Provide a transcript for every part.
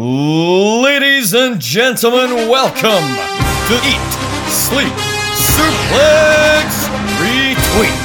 Ladies and gentlemen, welcome to Eat, Sleep, Suplex, Retweet.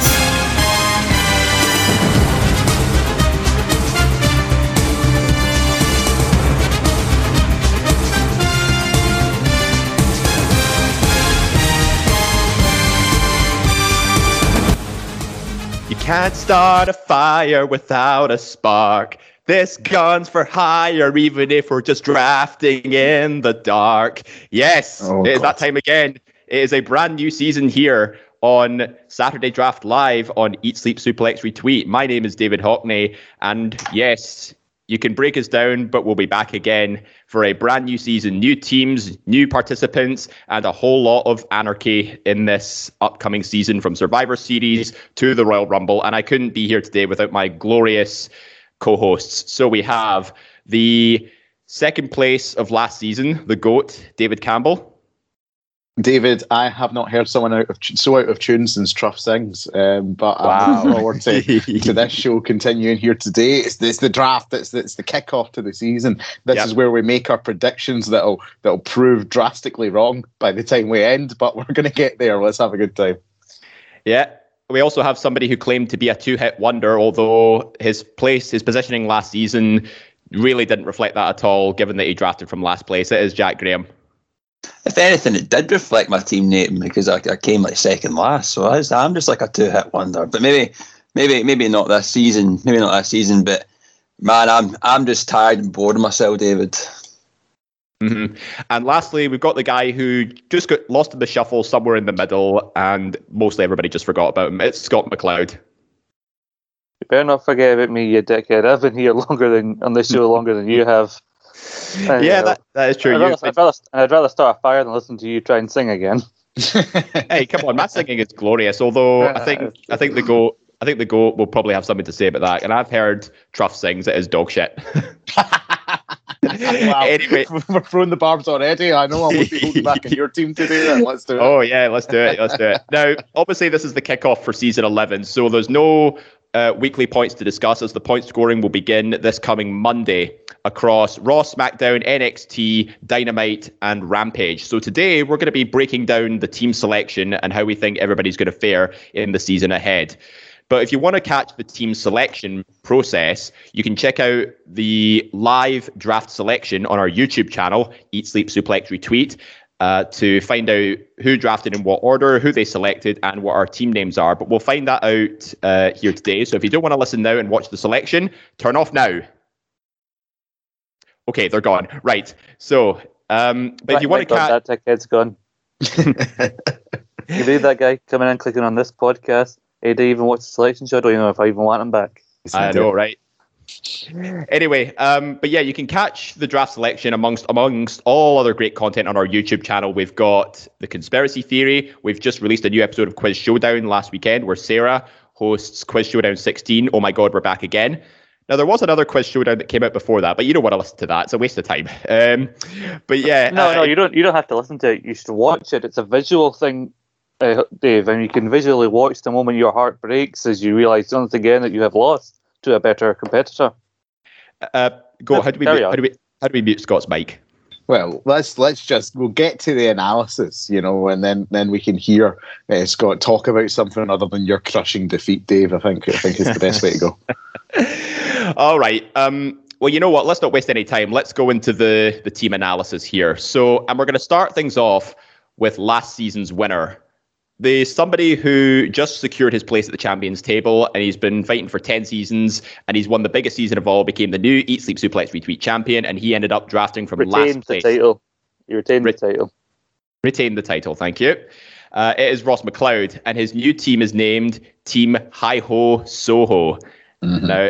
You can't start a fire without a spark. This gun's for hire, even if we're just drafting in the dark. Yes, Oh, it is that time again. It is a brand new season here on Saturday Draft Live on Eat Sleep Suplex Retweet. My name is David Hockney, and yes, you can break us down, but we'll be back again for a brand new season, new teams, new participants, and a whole lot of anarchy in this upcoming season from Survivor Series to the Royal Rumble. And I couldn't be here today without my glorious co hosts. So we have the second place of last season, the GOAT, David Campbell. David, I have not heard someone out of so out of tune since Truff sings, um, but I'm Wow. looking forward to, to this show continuing here today. It's, it's the draft. It's, it's the kickoff to the season. This Yep. is where we make our predictions that'll that'll prove drastically wrong by the time we end. But we're going to get there. Let's have a good time. Yeah. We also have somebody who claimed to be a two hit wonder, although his place, his positioning last season really didn't reflect that at all, given that he drafted from last place. It is Jack Graham. If anything, it did reflect my team name because I, I came like second last. So I I'm just like a two hit wonder. But maybe, maybe, maybe not this season. Maybe not this season. But man, I'm I'm just tired and bored of myself, David. Hmm And lastly, we've got the guy who just got lost in the shuffle somewhere in the middle, and mostly everybody just forgot about him. It's Scott McLeod. You better not forget about me, you dickhead. I've been here longer than on this show longer than you have. And, yeah, uh, that, that is true. I'd rather, I'd, rather, and I'd rather start a fire than listen to you try and sing again. hey, come on, Matt singing is glorious. Although I think I think the goat I think the goat will probably have something to say about that. And I've heard Truff sings it is dog shit. Wow. anyway, We're throwing the barbs already. I know I would be holding back on your team to do that. Let's do it. Oh yeah, let's do it. Let's do it. Now, obviously, this is the kickoff for season eleven, so there's no uh, weekly points to discuss as the point scoring will begin this coming Monday across Raw, SmackDown, NXT, Dynamite, and Rampage. So today we're going to be breaking down the team selection and how we think everybody's going to fare in the season ahead. But if you want to catch the team selection process, you can check out the live draft selection on our YouTube channel, Eat Sleep Suplex Retweet, uh, to find out who drafted in what order, who they selected, and what our team names are. But we'll find that out uh, here today. So if you don't want to listen now and watch the selection, turn off now. Okay, they're gone. Right. So, um, but if you want to catch. God that dickhead's gone. you read that guy coming in clicking on this podcast? Hey, do you even watch the selection show? I don't even know if I even want him back. I know, right? Anyway, um, but yeah, you can catch the draft selection amongst amongst all other great content on our YouTube channel. We've got the conspiracy theory. We've just released a new episode of Quiz Showdown last weekend, where Sarah hosts Quiz Showdown 16. Oh my God, we're back again. Now there was another Quiz Showdown that came out before that, but you don't want to listen to that. It's a waste of time. Um, but yeah, No, uh, no, you don't. You don't have to listen to it. You should watch it. It's a visual thing, uh, Dave, and you can visually watch the moment your heart breaks as you realise once again that you have lost to a better competitor. uh, go. How do we Carry mute, how do we how do we mute Scott's mic? Well, let's let's just we'll get to the analysis, you know, and then then we can hear uh, Scott talk about something other than your crushing defeat, Dave. I think I think is the best way to go. All right. Um, well, you know what? Let's not waste any time. Let's go into the the team analysis here. So, and we're going to start things off with last season's winner. There's somebody who just secured his place at the champions table, and he's been fighting for ten seasons, and he's won the biggest season of all. Became the new Eat Sleep Suplex Retweet champion, and he ended up drafting from Retained last the place. title. You retained Ret- the title. Retained the title, thank you. Uh, it is Ross McLeod, and his new team is named Team Hi Ho Soho. Mhm. Now,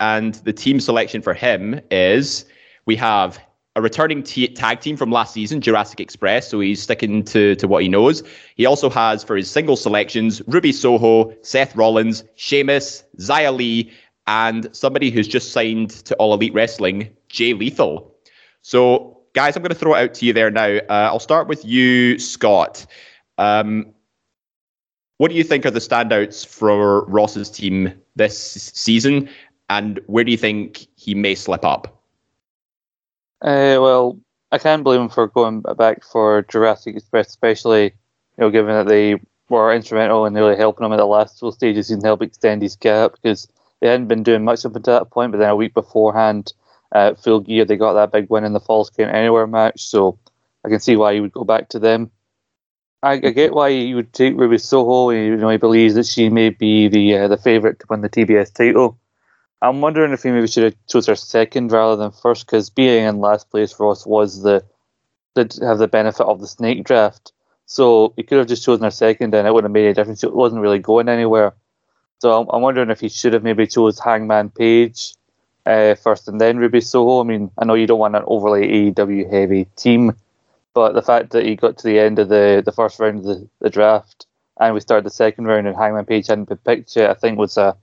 and the team selection for him is we have a returning t- tag team from last season, Jurassic Express. So he's sticking to, to what he knows. He also has for his single selections Ruby Soho, Seth Rollins, Sheamus, Xia Li, and somebody who's just signed to All Elite Wrestling, Jay Lethal. So, guys, I'm going to throw it out to you there now. Uh, I'll start with you, Scott. Um, what do you think are the standouts for Ross's team this season, and where do you think he may slip up? Uh, well, I can't blame him for going back for Jurassic Express, especially you know given that they were instrumental in really helping him at the last two stages and help extend his gap because they hadn't been doing much up until that point. But then a week beforehand, uh, Full Gear, they got that big win in the Falls Count Anywhere match, so I can see why he would go back to them. I, I get why he would take Ruby Soho. You know, he believes that she may be the uh, the favourite to win the TBS title. I'm wondering if he maybe should have chose her second rather than first, because being in last place for us was the did have the benefit of the snake draft. So he could have just chosen her second, and it wouldn't have made any difference. It wasn't really going anywhere. So I'm, I'm wondering if he should have maybe chose Hangman Page uh, first and then Ruby Soho. I mean, I know you don't want an overly AEW heavy team, but the fact that he got to the end of the, the first round of the, the draft and we started the second round and Hangman Page hadn't been picked yet, I think was a,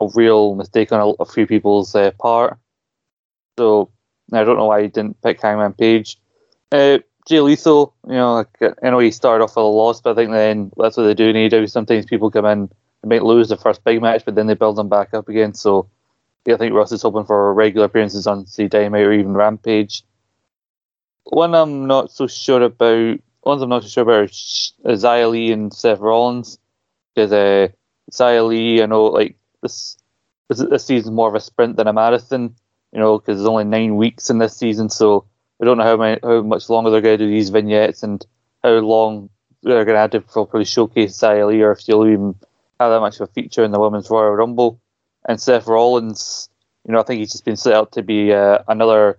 a real mistake on a, a few people's uh, part. So I don't know why he didn't pick Hangman Page. Uh, Jay Lethal, you know, like, I know he started off with a loss, but I think then that's what they do in AEW. Sometimes people come in and might lose the first big match, but then they build them back up again. So yeah, I think Russ is hoping for regular appearances on say Dynamite or even Rampage. One I'm not so sure about. Ones I'm not so sure about is Xia Li and Seth Rollins because uh, Xia Li, I know like this this, season's more of a sprint than a marathon. You know, because there's only nine weeks in this season, so we don't know how many, how much longer they're going to do these vignettes and how long they're going to have to properly showcase Li or if she'll even have that much of a feature in the Women's Royal Rumble. And Seth Rollins, you know, I think he's just been set up to be uh, another,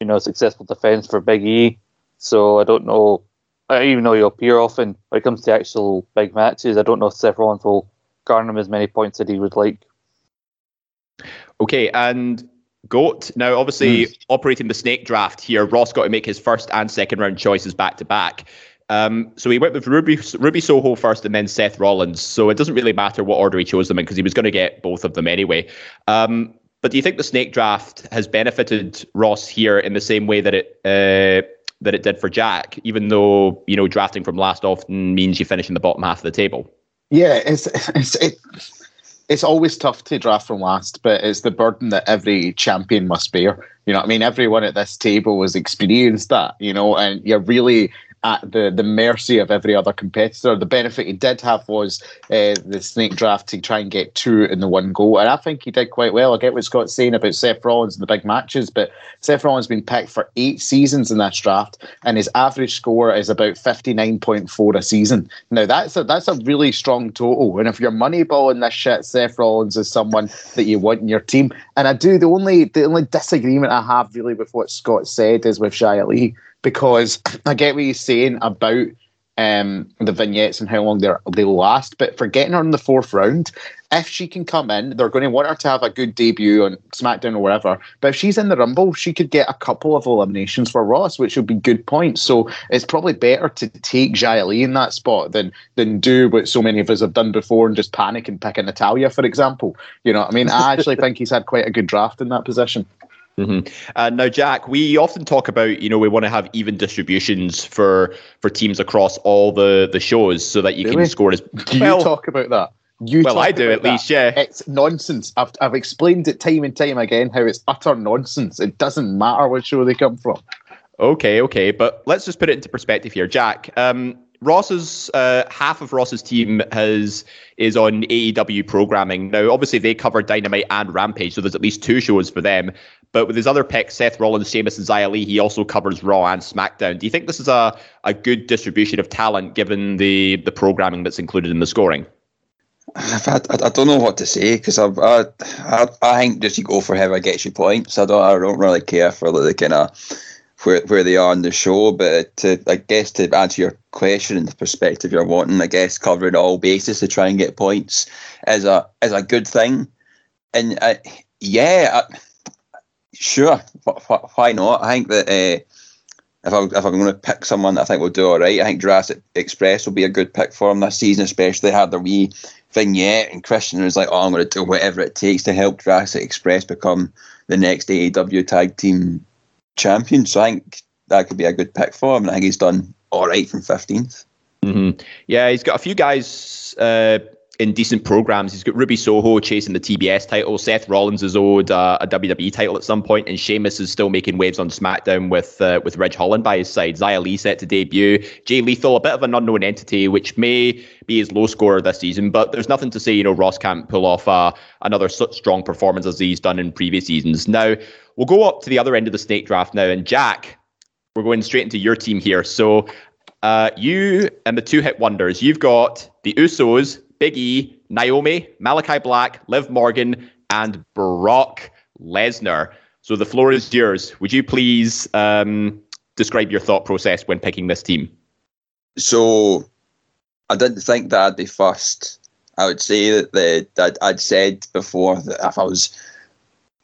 you know, successful defense for Big E. So I don't know, I even though he'll appear often, when it comes to actual big matches, I don't know if Seth Rollins will garner him as many points that he would like. Okay, and Goat. Now, obviously, mm. operating the snake draft here, Ross got to make his first and second round choices back to back. Um, so he went with Ruby, Ruby Soho first and then Seth Rollins. So it doesn't really matter what order he chose them in because he was going to get both of them anyway. Um, but do you think the snake draft has benefited Ross here in the same way that it uh, that it did for Jack, even though you know drafting from last often means you finish in the bottom half of the table? Yeah, it's it's it, it's always tough to draft from last, but it's the burden that every champion must bear. You know, I mean, everyone at this table has experienced that. You know, and you're really at the, the mercy of every other competitor. The benefit he did have was uh, the snake draft to try and get two in the one go, and I think he did quite well. I get what Scott's saying about Seth Rollins and the big matches, but Seth Rollins has been picked for eight seasons in this draft, and his average score is about fifty nine point four a season. Now that's a that's a really strong total, and if you're moneyballing this shit, Seth Rollins is someone that you want in your team. And I do the only the only disagreement I have really with what Scott said is with Xia Li because I get what he's saying about um, the vignettes and how long they they'll last. But for getting her in the fourth round, if she can come in, they're going to want her to have a good debut on SmackDown or whatever. But if she's in the Rumble, she could get a couple of eliminations for Ross, which would be good points. So it's probably better to take Xia Li in that spot than than do what so many of us have done before and just panic and pick a Natalya, for example. You know, what I mean, I actually think he's had quite a good draft in that position. Mm-hmm. Uh, now, Jack, we often talk about you know we want to have even distributions for for teams across all the the shows so that you can score as. Do well, you talk about that? You well, I do at that. least, yeah. It's nonsense. I've I've explained it time and time again how it's utter nonsense. It doesn't matter which show they come from. Okay, okay, but let's just put it into perspective here, Jack. Um, Ross's uh, half of Ross's team has is on AEW programming now. Obviously, they cover Dynamite and Rampage, so there's at least two shows for them. But with his other picks, Seth Rollins, Sheamus, and Xia he also covers Raw and SmackDown. Do you think this is a, a good distribution of talent given the the programming that's included in the scoring? I, I, don't know what to say because I, I I think just you go for whoever gets you points. I don't I don't really care for the kind of where where they are in the show. But to I guess to answer your question and the perspective you're wanting, I guess covering all bases to try and get points is a is a good thing. And uh, yeah, I, sure, why not? I think that uh, if, I, if I'm going to pick someone I think will do all right, I think Jurassic Express will be a good pick for him this season, especially had their wee vignette and Christian was like, oh, I'm going to do whatever it takes to help Jurassic Express become the next AEW tag team champion. So I think that could be a good pick for him. And I think he's done all right from 15th. Mm-hmm. Yeah, he's got a few guys uh, in decent programs. He's got Ruby Soho chasing the TBS title. Seth Rollins is owed uh, a WWE title at some point, and Sheamus is still making waves on SmackDown with uh, with Ridge Holland by his side. Xia Li set to debut. Jay Lethal, a bit of an unknown entity, which may be his low scorer this season, but there's nothing to say you know Ross can't pull off uh, another such strong performance as he's done in previous seasons. Now we'll go up to the other end of the snake draft now, and Jack, we're going straight into your team here. So. Uh, you and the two hit wonders. You've got the Usos, Big E, Naomi, Malachi Black, Liv Morgan, and Brock Lesnar. So the floor is yours. Would you please um, describe your thought process when picking this team? So I didn't think that I'd be first. I would say that the that I'd said before that if I was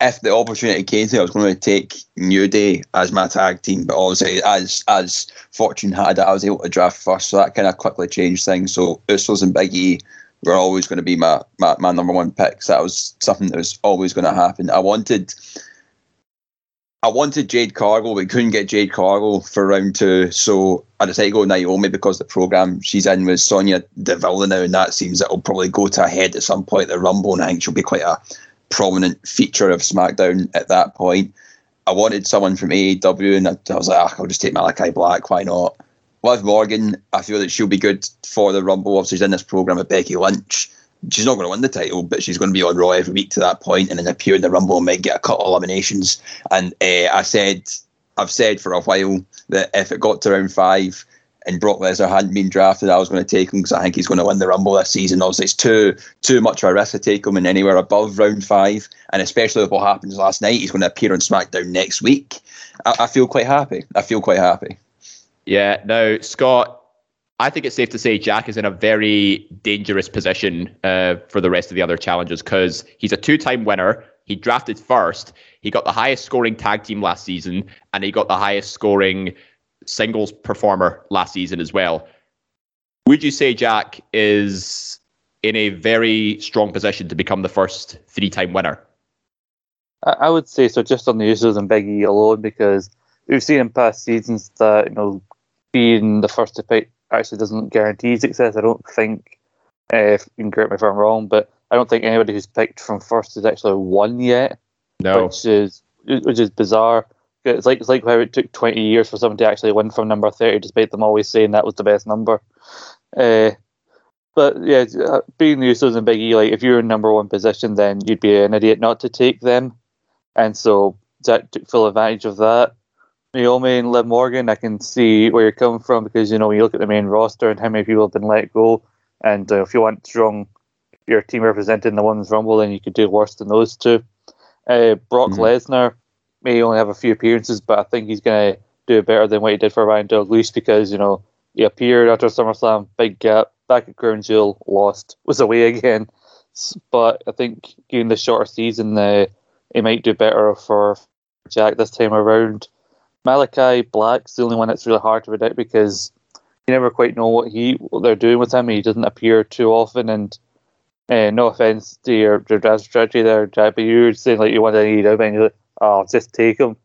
if the opportunity came to me, I was going to take New Day as my tag team. But obviously, as as fortune had it, I was able to draft first, so that kind of quickly changed things. So Usos and Big E were always going to be my, my, my number one picks. That was something that was always going to happen. I wanted I wanted Jade Cargill, but we couldn't get Jade Cargill for round two. So I decided to go Naomi because the program she's in with Sonya Deville now, and that seems will probably go to a head at some point the Rumble, and I think she'll be quite a prominent feature of SmackDown at that point. I wanted someone from AEW, and I, was like, oh, I'll just take Malachi Black. Why not? Liv Morgan, I feel that she'll be good for the Rumble. Obviously, she's in this program with Becky Lynch. She's not going to win the title, but she's going to be on Raw every week to that point, and then appear in the Rumble and might get a couple of eliminations. And uh, I said, I've said for a while that if it got to round five and Brock Lesnar hadn't been drafted, I was going to take him because I think he's going to win the Rumble this season. Obviously, it's too too much of a risk to take him in anywhere above round five, and especially with what happens last night, he's going to appear on SmackDown next week. I, I feel quite happy. I feel quite happy. Yeah. Now, Scott, I think it's safe to say Jack is in a very dangerous position uh, for the rest of the other challengers because he's a two-time winner. He drafted first. He got the highest scoring tag team last season, and he got the highest scoring singles performer last season as well. Would you say Jack is in a very strong position to become the first three-time winner? I would say so, just on the Usos and Big E alone, because we've seen in past seasons that you know being the first to pick actually doesn't guarantee success. I don't think, uh, if you can correct me if I'm wrong, but I don't think anybody who's picked from first has actually won yet. No, which is which is bizarre. It's like it's like how it took 20 years for someone to actually win from number 30, despite them always saying that was the best number. Uh, but yeah, uh, being the Usos and Big E, like if you're in number one position, then you'd be an idiot not to take them. And so Zach took full advantage of that. Naomi and Liv Morgan, I can see where you're coming from because you know when you look at the main roster and how many people have been let go, and uh, if you want strong your team represented in the Women's Rumble, then you could do worse than those two. Uh, Brock mm-hmm. Lesnar may only have a few appearances, but I think he's going to do better than what he did for Ryan Douglas because you know he appeared after SummerSlam, big gap, back at Crown Jewel, lost, was away again. But I think given the shorter season, uh, he might do better for Jack this time around. Malachi Black's the only one that's really hard to predict because you never quite know what he what they're doing with him. He doesn't appear too often, and uh, no offense to your, your draft strategy there, Jack, but you're saying like you want to eat him and you're like, oh, just take him.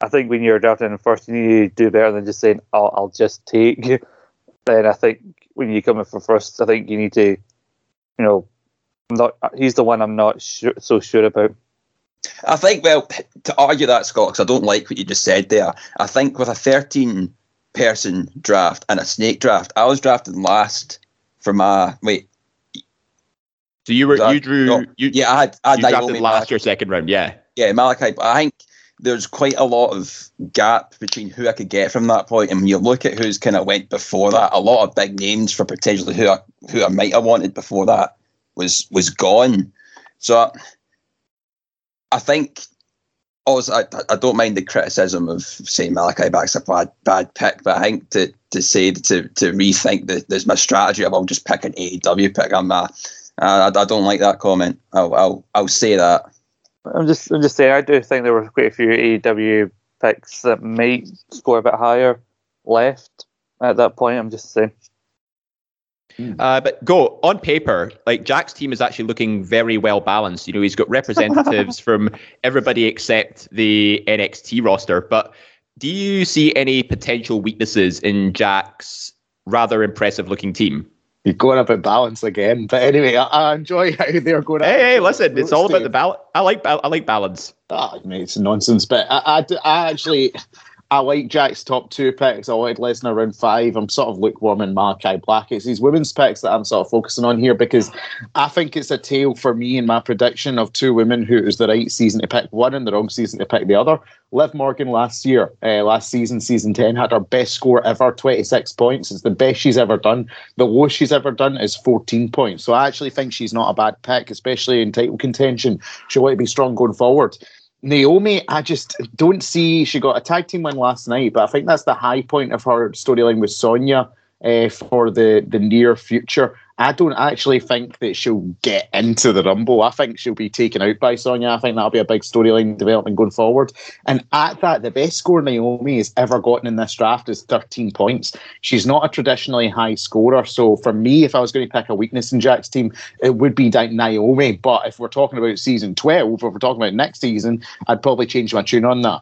I think when you're drafting first, you need to do better than just saying, oh, I'll just take. then I think when you come in for first, I think you need to, you know, I'm not. He's the one I'm not sure, so sure about. I think, well, to argue that, Scott, because I don't like what you just said there, I think with a 13 person draft and a snake draft, I was drafted last for my. Wait. So you were, you drew. No, you, yeah, I had, I had you drafted last your second round, yeah. Yeah, Malachi. I think there's quite a lot of gap between who I could get from that point, and when you look at who's kind of went before that, a lot of big names for potentially who I, who I might have wanted before that was was gone. So I think also I, I don't mind the criticism of saying Malachi Black's a bad bad pick, but I think to to say to to rethink the, there's my strategy of I'll just pick an AEW pick. I'm uh, I, I don't like that comment. I'll, I'll I'll say that. I'm just I'm just saying I do think there were quite a few AEW picks that might score a bit higher left at that point. I'm just saying. Hmm. Uh, but go on paper, like Jack's team is actually looking very well balanced. You know, he's got representatives from everybody except the NXT roster. But do you see any potential weaknesses in Jack's rather impressive looking team? You're going a bit balance again, but anyway, I, I enjoy how they're going. Hey, hey, listen, it's all about the balance. I like I like balance. Ah, mate, it's nonsense. But I, I, I actually, I like Jack's top two picks. I like Lesnar around five. I'm sort of lukewarm in Malachi Black. It's these women's picks that I'm sort of focusing on here because I think it's a tale for me in my prediction of two women who was the right season to pick one and the wrong season to pick the other. Liv Morgan last year, uh, last season, season 10, had her best score ever, 26 points. It's the best she's ever done. The lowest she's ever done is 14 points. So I actually think she's not a bad pick, especially in title contention. She'll want to be strong going forward. Naomi, I just don't see. She got a tag team win last night, but I think that's the high point of her storyline with Sonya uh, for the, the near future. I don't actually think that she'll get into the Rumble. I think she'll be taken out by Sonya. I think that'll be a big storyline development going forward. And at that, the best score Naomi has ever gotten in this draft is 13 points. She's not a traditionally high scorer. So for me, if I was going to pick a weakness in Jack's team, it would be Naomi. But if we're talking about season 12, if we're talking about next season, I'd probably change my tune on that.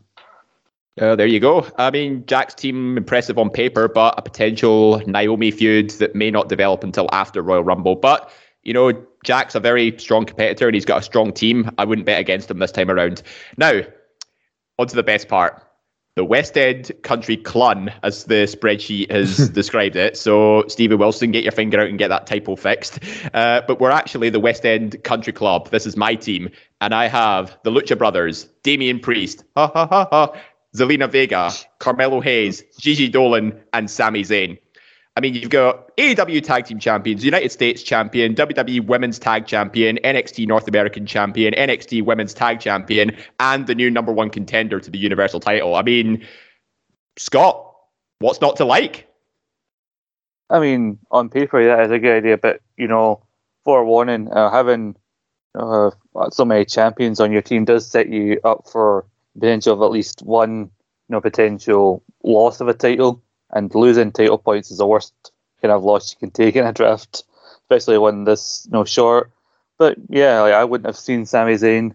Uh, there you go. I mean, Jack's team impressive on paper, but a potential Naomi feud that may not develop until after Royal Rumble. But you know, Jack's a very strong competitor and he's got a strong team. I wouldn't bet against him this time around. Now, on to the best part. The West End Country Clun, as the spreadsheet has described it. So, Stevie Wilson, get your finger out and get that typo fixed. Uh, but we're actually the West End Country Club. This is my team. And I have the Lucha Brothers, Damian Priest, ha ha ha ha, Zelina Vega, Carmelo Hayes, Gigi Dolin, and Sami Zayn. I mean, you've got AEW Tag Team Champions, United States Champion, WWE Women's Tag Champion, NXT North American Champion, NXT Women's Tag Champion, and the new number one contender to the Universal title. I mean, Scott, what's not to like? I mean, on paper, that is a good idea, but, you know, forewarning, uh, having uh, so many champions on your team does set you up for potential of at least one you know, potential loss of a title, and losing title points is the worst kind of loss you can take in a draft, especially when this you know short. But yeah, like, I wouldn't have seen Sami Zayn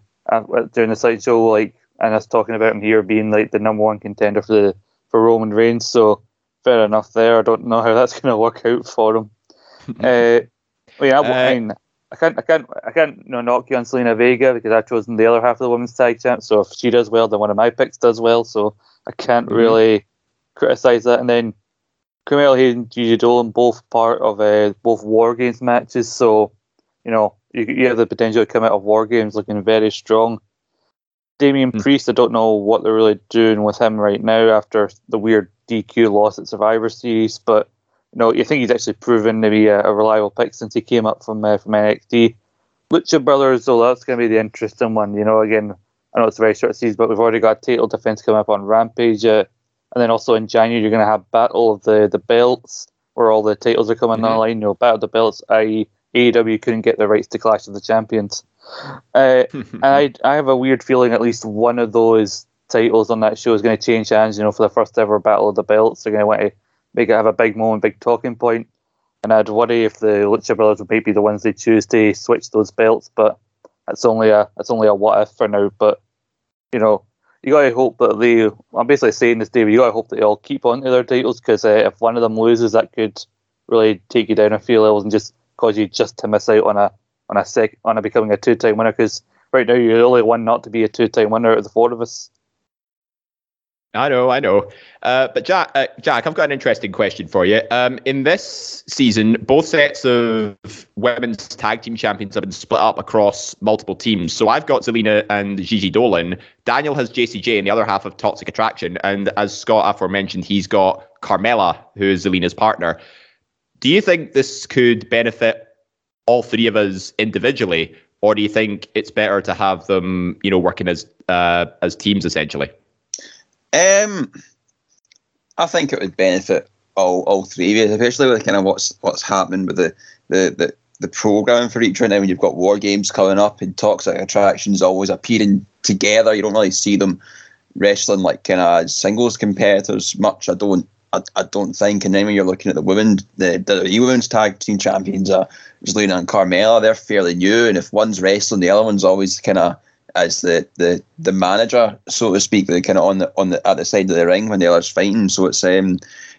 during the sideshow, like and us talking about him here being like the number one contender for the for Roman Reigns. So fair enough there. I don't know how that's going to work out for him. uh, mean, I, I can't, I can't, I can't you know, knock you on Zelina Vega because I've chosen the other half of the women's tag champ. So if she does well, then one of my picks does well. So I can't mm-hmm. really criticize that. And then Carmelo Hayes and Gigi Dolin both part of uh, both War Games matches. So you know you, you have the potential to come out of War Games looking very strong. Damian mm-hmm. Priest, I don't know what they're really doing with him right now after the weird DQ loss at Survivor Series, but you know, you think he's actually proven to be a, a reliable pick since he came up from uh, from NXT. Lucha Brothers, though, that's going to be the interesting one. You know, again, I know it's a very short season, but we've already got title defense coming up on Rampage, uh, and then also in January you're going to have Battle of the the Belts, where all the titles are coming mm-hmm. online. You know, Battle of the Belts, i.e., AEW couldn't get the rights to Clash of the Champions. Uh, and I I have a weird feeling at least one of those titles on that show is going to change hands. You know, for the first ever Battle of the Belts, they're going to want to make it have a big moment, big talking point. And I'd worry if the Lucha Brothers would maybe the ones they choose to switch those belts, but it's only a it's only a what if for now. But you know, you gotta hope that they. I'm basically saying this, David. You gotta hope that they all keep on to their titles because uh, if one of them loses, that could really take you down a few levels and just cause you just to miss out on a on a sec on a becoming a two time winner. Because right now you're the only one not to be a two time winner out of the four of us. I know, I know. Uh, but Jack, uh, Jack, I've got an interesting question for you. Um, in this season, both sets of women's tag team champions have been split up across multiple teams. So I've got Zelina and Gigi Dolin. Daniel has JCJ and the other half of Toxic Attraction, and as Scott aforementioned, he's got Carmella, who is Zelina's partner. Do you think this could benefit all three of us individually, or do you think it's better to have them, you know, working as uh, as teams essentially? Um, I think it would benefit all, all three of you, especially with kind of what's what's happening with the the, the, the programming for each right now. When you've got war games coming up and toxic attractions always appearing together, you don't really see them wrestling like kind of singles competitors much. I don't. I, I don't think, and then when you're looking at the women, the, the women's tag team champions, uh, Zelina and Carmella, they're fairly new, and if one's wrestling, the other one's always kind of as the, the, the manager, so to speak, the kind of on the on the at the side of the ring when the other's fighting. So it's um,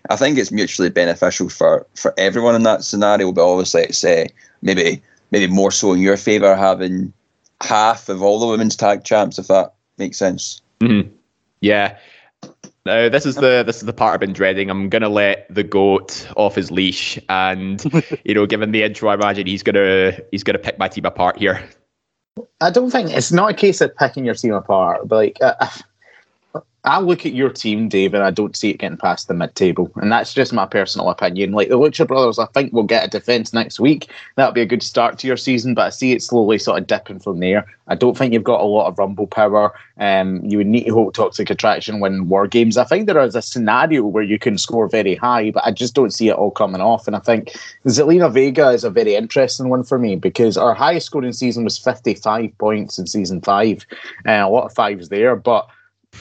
I think it's mutually beneficial for, for everyone in that scenario. But obviously, it's uh, maybe maybe more so in your favour having half of all the women's tag champs, if that makes sense. Mm-hmm. Yeah. No, this is the this is the part I've been dreading. I'm gonna let the goat off his leash, and you know, given the intro, I imagine he's gonna he's gonna pick my team apart here. I don't think it's not a case of picking your team apart, but like I look at your team, Dave, and I don't see it getting past the mid table. And that's just my personal opinion. Like the Lucha Brothers, I think will get a defence next week. That'll be a good start to your season, but I see it slowly sort of dipping from there. I don't think you've got a lot of rumble power. Um, you would need to hold Toxic Attraction win war games. I think there is a scenario where you can score very high, but I just don't see it all coming off. And I think Zelina Vega is a very interesting one for me because our highest scoring season was 55 points in season five. Uh, a lot of fives there, but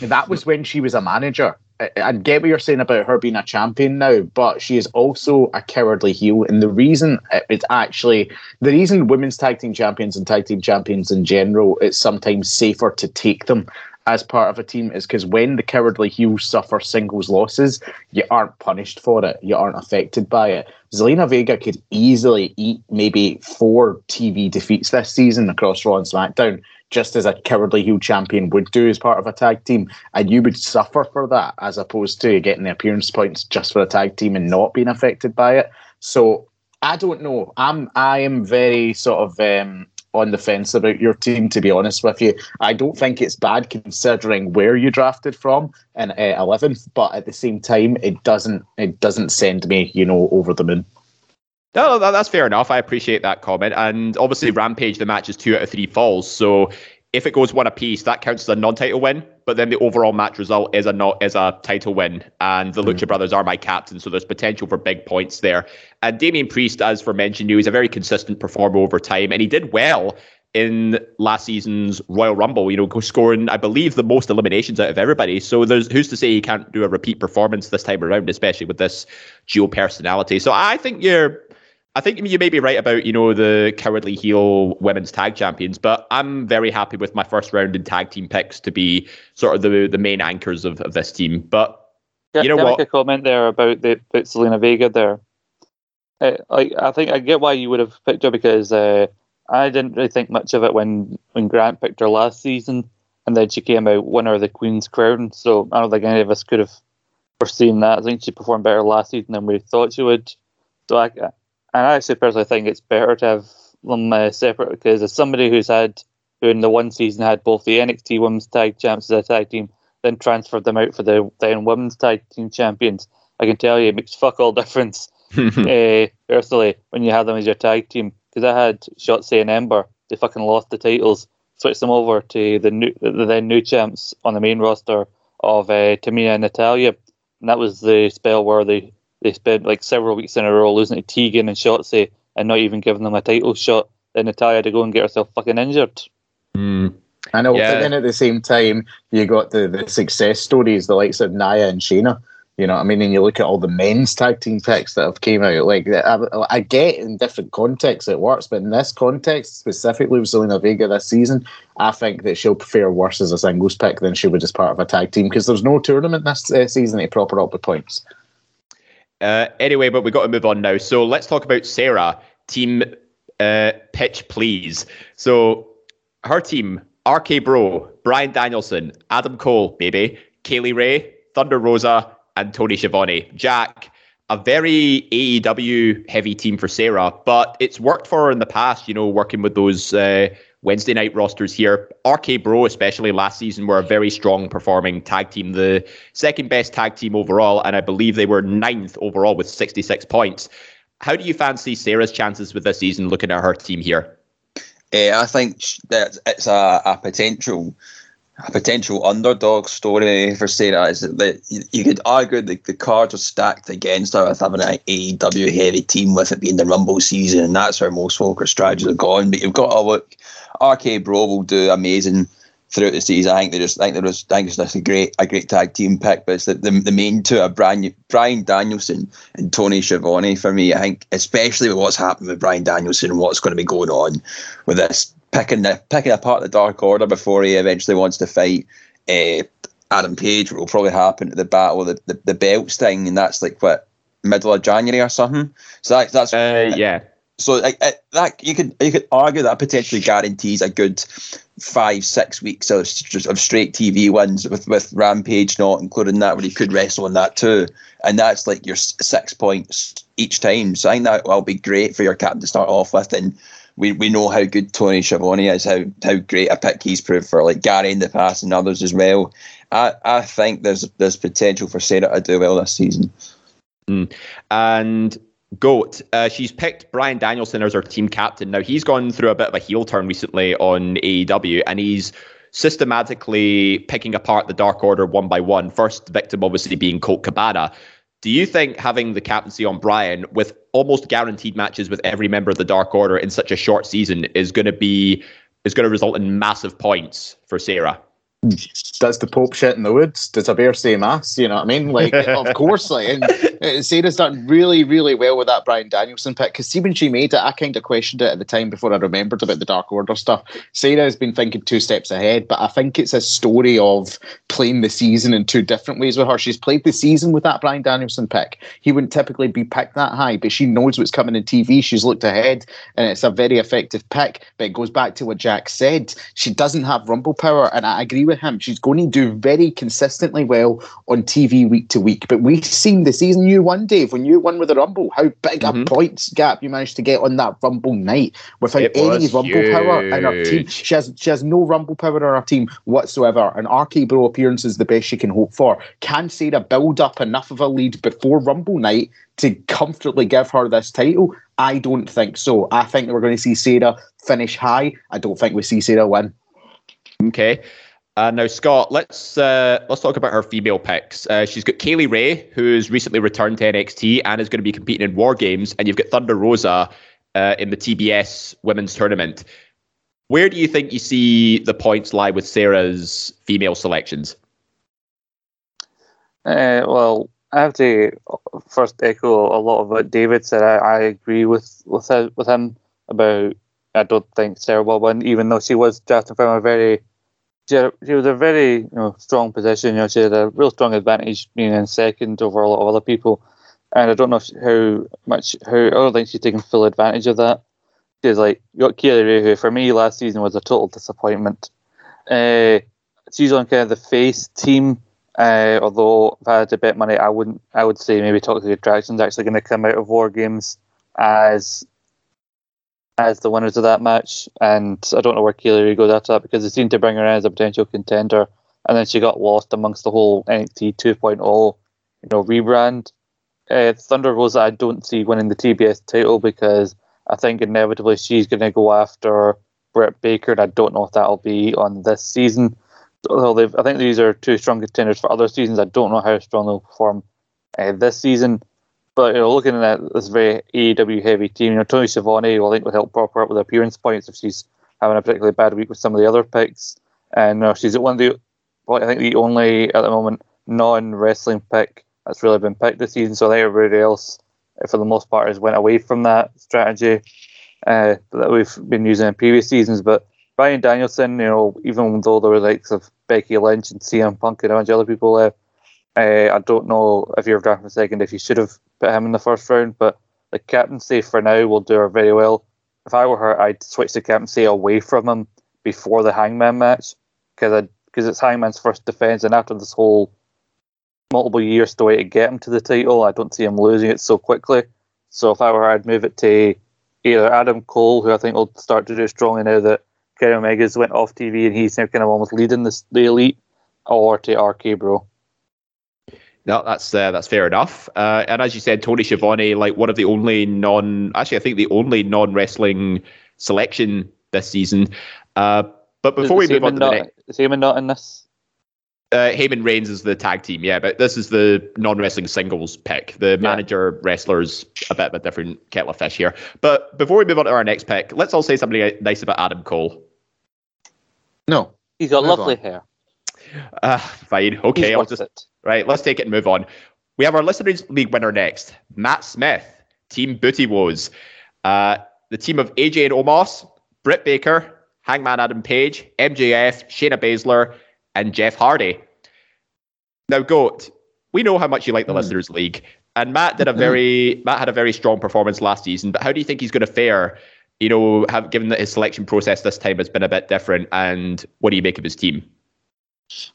that was when she was a manager. I get what you're saying about her being a champion now, but she is also a cowardly heel. And the reason uh, it's actually the reason women's tag team champions and tag team champions in general, it's sometimes safer to take them as part of a team is because when the cowardly heels suffer singles losses, you aren't punished for it. You aren't affected by it. Zelina Vega could easily eat maybe four TV defeats this season across Raw and SmackDown just as a cowardly heel champion would do as part of a tag team, and you would suffer for that as opposed to getting the appearance points just for a tag team and not being affected by it. So I don't know. I'm I am very sort of um, on the fence about your team. To be honest with you, I don't think it's bad considering where you drafted from in eleventh, uh, but at the same time, it doesn't it doesn't send me you know over the moon. No, that's fair enough. I appreciate that comment. And obviously, Rampage, the match is two out of three falls. So if it goes one apiece, that counts as a non-title win. But then the overall match result is a not is a title win, and the Lucha mm. Brothers are my captain, so there's potential for big points there. And Damian Priest, as for mentioned, you he's a very consistent performer over time, and he did well in last season's Royal Rumble. You know, scoring I believe the most eliminations out of everybody. So there's who's to say he can't do a repeat performance this time around, especially with this dual personality. So I think you're I think you may be right about you know the cowardly heel women's tag champions, but I'm very happy with my first round in tag team picks to be sort of the the main anchors of, of this team. But you know what? I make a comment there about the about Zelina Vega there. Uh, like I think I get why you would have picked her because uh, I didn't really think much of it when when Grant picked her last season, and then she came out winner of the Queen's Crown. So I don't think any of us could have foreseen that. I think she performed better last season than we thought she would. So I, and I actually personally think it's better to have them uh, separate because as somebody who's had, who in the one season had both the NXT Women's Tag Champs as a tag team, then transferred them out for the then Women's Tag Team Champions, I can tell you it makes fuck all difference. uh, personally, when you have them as your tag team, because I had Shotzi and Ember, they fucking lost the titles, switched them over to the new, the then new champs on the main roster of uh, Tamina and Natalya, and that was the spell where they they spent like several weeks in a row losing to Tegan and Shotzi and not even giving them a title shot. Then Natalya had to go and get herself fucking injured. Mm. I know, yeah. but then at the same time, you got the, the success stories, the likes of Nia and Shayna. You know what I mean? And you look at all the men's tag team picks that have came out. Like I, I get in different contexts it works, but in this context, specifically with Zelina Vega this season, I think that she'll fare worse as a singles pick than she would as part of a tag team because there's no tournament this uh, season to prop her up with points. Uh, anyway, but we've got to move on now. So let's talk about Sarah. Team uh, pitch, please. So her team: RK Bro, Bryan Danielson, Adam Cole, baby, Kay Lee Ray, Thunder Rosa, and Tony Schiavone. Jack, a very AEW heavy team for Sarah, but it's worked for her in the past. You know, working with those uh, Wednesday night rosters here. RK Bro, especially last season, were a very strong performing tag team, the second best tag team overall, and I believe they were ninth overall with 66 points. How do you fancy Sarah's chances with this season looking at her team here? Uh, I think that it's a, a potential a potential underdog story for Sarah is that you could argue that the cards are stacked against her with having an AEW heavy team with it being the Rumble season, and that's where most folk strategies are gone. But you've got to look RK Bro will do amazing throughout the season. I think they just I think there was I think it's just a great a great tag team pick. But it's the, the, the main two are Bryan Bryan Danielson and Tony Schiavone for me. I think especially with what's happened with Bryan Danielson and what's going to be going on with this picking the picking apart the Dark Order before he eventually wants to fight uh, Adam Page, will probably happen at the battle the, the, the belts thing, and that's like what middle of January or something. So that, that's uh, yeah. So like that you could you could argue that potentially guarantees a good five six weeks of, of straight TV wins with with Rampage not including that where he could wrestle in that too, and that's like your six points each time. So I think that will be great for your captain to start off with, and we, we know how good Tony Schiavone is, how how great a pick he's proved for like Gary in the past and others as well. I, I think there's there's potential for Sarah to do well this season. Mm. And Goat, uh, she's picked Bryan Danielson as her team captain. Now he's gone through a bit of a heel turn recently on AEW, and he's systematically picking apart the Dark Order one by one. First victim, obviously, being Colt Cabana. Do you think having the captaincy on Bryan with almost guaranteed matches with every member of the Dark Order in such a short season is going to be is going to result in massive points for Sarah? does the Pope shit in the woods? Does a bear say mass? You know what I mean? Like, of course, like, and Sarah's done really, really well with that Bryan Danielson pick. Because see, when she made it, I kind of questioned it at the time before I remembered about the Dark Order stuff. Sarah has been thinking two steps ahead, but I think it's a story of playing the season in two different ways with her. She's played the season with that Bryan Danielson pick. He wouldn't typically be picked that high, but she knows what's coming in TV. She's looked ahead, and it's a very effective pick. But it goes back to what Jack said. She doesn't have rumble power, and I agree with him. She's going to do very consistently well on TV week to week. But we've seen the season you won, Dave, when you won with the Rumble, how big mm-hmm. a points gap you managed to get on that Rumble night without it any Rumble huge. power in her team. She has she has no Rumble power in her team whatsoever. An RK Bro appearance is the best she can hope for. Can Sarah build up enough of a lead before Rumble night to comfortably give her this title? I don't think so. I think we're going to see Sarah finish high. I don't think we see Sarah win. Okay. Uh, now, Scott, let's uh, let's talk about her female picks. Uh, she's got Kay Lee Ray, who's recently returned to NXT and is going to be competing in War Games, and you've got Thunder Rosa uh, in the TBS Women's Tournament. Where do you think you see the points lie with Sarah's female selections? Uh, well, I have to first echo a lot of what David said. I, I agree with with with him about. I don't think Sarah will win, even though she was drafted from a very she, she was a very you know strong position. You know, she had a real strong advantage being in second over a lot of other people. And I don't know how much how I don't think she's taken full advantage of that. Because like you got Lee who for me last season was a total disappointment. Uh, she's on kind of the face team. Uh, although if I had to bet money, I wouldn't. I would say maybe Toxic Attraction's actually going to come out of War Games as as the winners of that match. And I don't know where Lee Ray goes after that because they seemed to bring her in as a potential contender. And then she got lost amongst the whole NXT 2.0 you know, rebrand. Uh, Thunder Rosa, I don't see winning the TBS title because I think inevitably she's going to go after Britt Baker, and I don't know if that'll be on this season. Although I think these are two strong contenders for other seasons. I don't know how strong they'll perform uh, this season. But you know, looking at this very AEW heavy team, you know, Tony Schiavone I think will help prop her up with appearance points if she's having a particularly bad week with some of the other picks. And know, she's one of the, well, I think the only at the moment non wrestling pick that's really been picked this season. So I think everybody else, for the most part, has went away from that strategy uh, that we've been using in previous seasons. But Bryan Danielson, you know, even though there were likes of Becky Lynch and CM Punk and a bunch of other people there, uh, Uh, I don't know if you're drafting second if you should have put him in the first round, but the captaincy for now will do her very well. If I were her, I'd switch the captaincy away from him before the Hangman match because because it's Hangman's first defense, and after this whole multiple years to wait to get him to the title, I don't see him losing it so quickly. So if I were her, I'd move it to either Adam Cole, who I think will start to do strongly now that Kenny Omega's went off TV and he's now kind of almost leading this, the elite, or to RK Bro. No, that's uh, that's fair enough. Uh, and as you said, Tony Schiavone, like one of the only non, actually, I think the only non wrestling selection this season. Uh, but before we move on to not, the next, is Heyman not in this? Uh, Heyman Reigns is the tag team, yeah, but this is the non-wrestling singles pick. The yeah. manager wrestlers a bit of a different kettle of fish here. But before we move on to our next pick, let's all say something nice about Adam Cole. No, he's got lovely on. hair. Uh, fine, okay, I'll just it. Right, let's take it and move on. We have our Listeners League winner next, Matt Smith, Team Booty Woes. Uh, the team of AJ and Omos, Britt Baker, Hangman Adam Page, MJF, Shayna Baszler, and Jeff Hardy. Now, Goat, we know how much you like the mm. Listeners League, and Matt did a hmm. very Matt had a very strong performance last season. But how do you think he's going to fare? You know, have, given that his selection process this time has been a bit different, and what do you make of his team?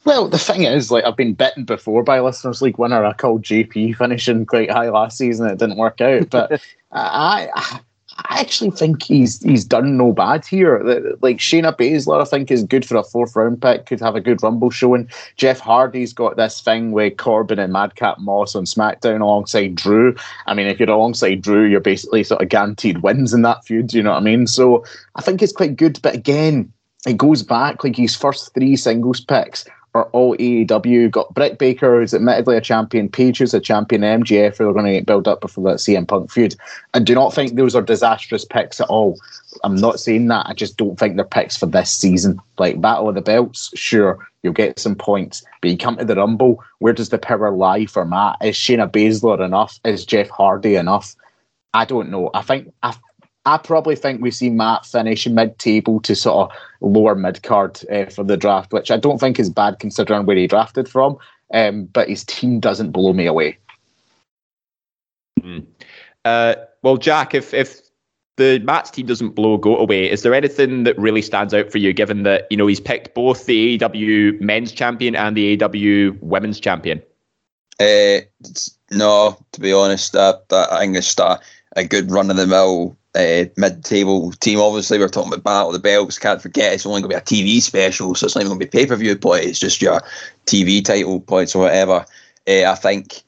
Well, the thing is, like I've been bitten before by listeners league winner. I called JP finishing quite high last season. It didn't work out, but I, I, I actually think he's he's done no bad here. Like Shayna Baszler, I think is good for a fourth round pick. Could have a good rumble showing. Jeff Hardy's got this thing with Corbin and Madcap Moss on SmackDown alongside Drew. I mean, if you're alongside Drew, you're basically sort of guaranteed wins in that feud. You know what I mean? So I think it's quite good. But again, it goes back like his first three singles picks are all AEW. Got Britt Baker, who's admittedly a champion, Page, who's a champion, MJF, who are going to get built up before that CM Punk feud. I do not think those are disastrous picks at all. I'm not saying that. I just don't think they're picks for this season. Like Battle of the Belts, sure, you'll get some points. But you come to the Rumble, where does the power lie for Matt? Is Shayna Baszler enough? Is Jeff Hardy enough? I don't know. I think I I probably think we see Matt finish mid-table to sort of lower mid-card uh, for the draft, which I don't think is bad considering where he drafted from. Um, but his team doesn't blow me away. Mm. Uh, well, Jack, if if the Matt's team doesn't blow go away, is there anything that really stands out for you, given that you know he's picked both the AEW men's champion and the AEW women's champion? Uh, no, to be honest, uh, I think it's a, a good run of the mill uh, mid-table team. Obviously, we're talking about Battle of the Belts. Can't forget it's only going to be a TV special, so it's not even going to be pay-per-view points. It's just your TV title points or whatever. Uh, I think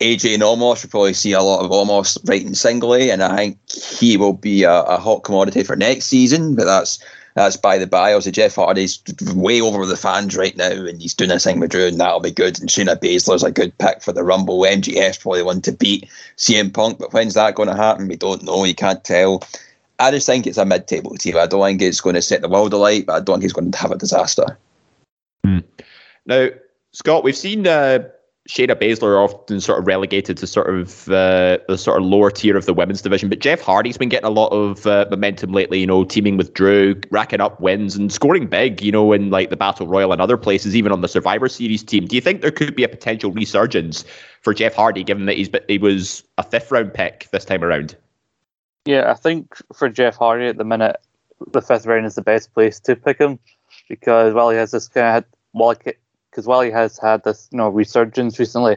AJ and will probably see a lot of Omos writing singly, and I think he will be a, a hot commodity for next season. But that's that's by the by. Also, Jeff Hardy's way over the fans right now, and he's doing a thing with Drew, and that'll be good. And Shayna Baszler's a good pick for the Rumble. MJF's probably one to beat CM Punk, but when's that going to happen? We don't know. You can't tell. I just think it's a mid-table team. I don't think it's going to set the world alight, but I don't think it's going to have a disaster. Hmm. Now, Scott, we've seen uh, Shayna Baszler are often sort of relegated to sort of uh, the sort of lower tier of the women's division, but Jeff Hardy's been getting a lot of uh, momentum lately. You know, teaming with Drew, racking up wins and scoring big. You know, in like the Battle Royal and other places, even on the Survivor Series team. Do you think there could be a potential resurgence for Jeff Hardy, given that he's but he was a fifth round pick this time around? Yeah, I think for Jeff Hardy at the minute, the fifth round is the best place to pick him because while he has this kind of while because while he has had this you know resurgence recently,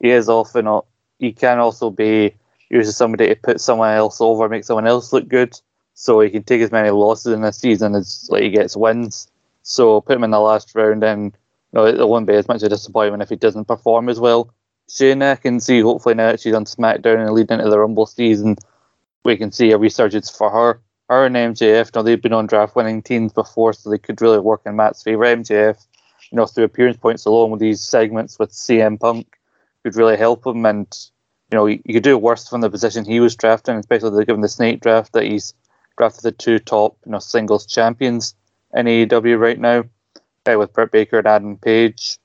he is often he can also be used as somebody to put someone else over, make someone else look good. So he can take as many losses in this season as like he gets wins. So put him in the last round, and you know, it won't be as much of a disappointment if he doesn't perform as well. Shayna can see hopefully now that she's on SmackDown and leading into the Rumble season, we can see a resurgence for her. Her and MJF, you know, they've been on draft winning teams before, so they could really work in Matt's favour. MJF you know, through appearance points alone with these segments with CM Punk could really help him. And, you know, you, could do worse from the position he was drafting, especially given the snake draft that he's drafted the two top, you know, singles champions in AEW right now uh, with Britt Baker and Adam Page.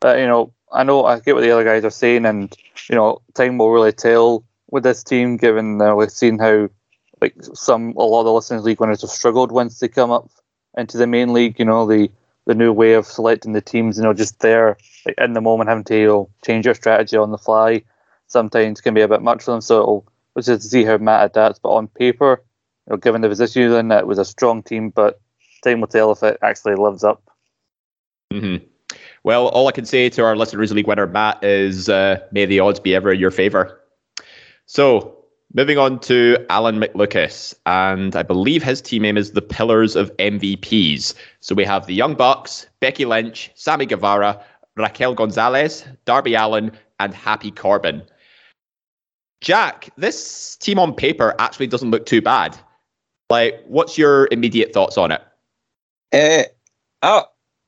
But, you know, I know I get what the other guys are saying, and, you know, time will really tell with this team, given uh, we've seen how, like, some, a lot of the Listeners League winners have struggled once they come up into the main league. You know, the the new way of selecting the teams, you know, just there like, in the moment, having to you know, change your strategy on the fly, sometimes can be a bit much for them. So it'll, just see how Matt adapts. But on paper, you know, given the position then it was a strong team, but time will tell if it actually lives up. Mm-hmm. Well, all I can say to our Listeners League winner Matt is, uh, may the odds be ever in your favour. So Moving on to Alan McLucas, and I believe his team name is the Pillars of MVPs. So we have the Young Bucks, Becky Lynch, Sammy Guevara, Raquel Gonzalez, Darby Allin, and Happy Corbin. Jack, this team on paper actually doesn't look too bad. Like, what's your immediate thoughts on it? Uh, uh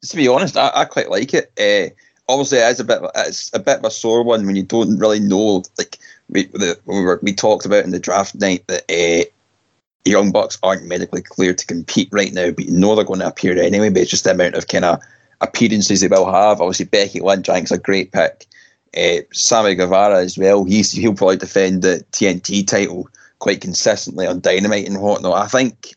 to be honest, I, I quite like it. Uh, obviously, it is a bit, it's a bit of a sore one when you don't really know, like we the, we, were, we talked about in the draft night that uh, young bucks aren't medically cleared to compete right now, but you know they're going to appear anyway. But it's just the amount of kind of appearances they will have. Obviously, Becky Lynch, is a great pick. Uh, Sammy Guevara as well. He's he'll probably defend the TNT title quite consistently on Dynamite and whatnot. I think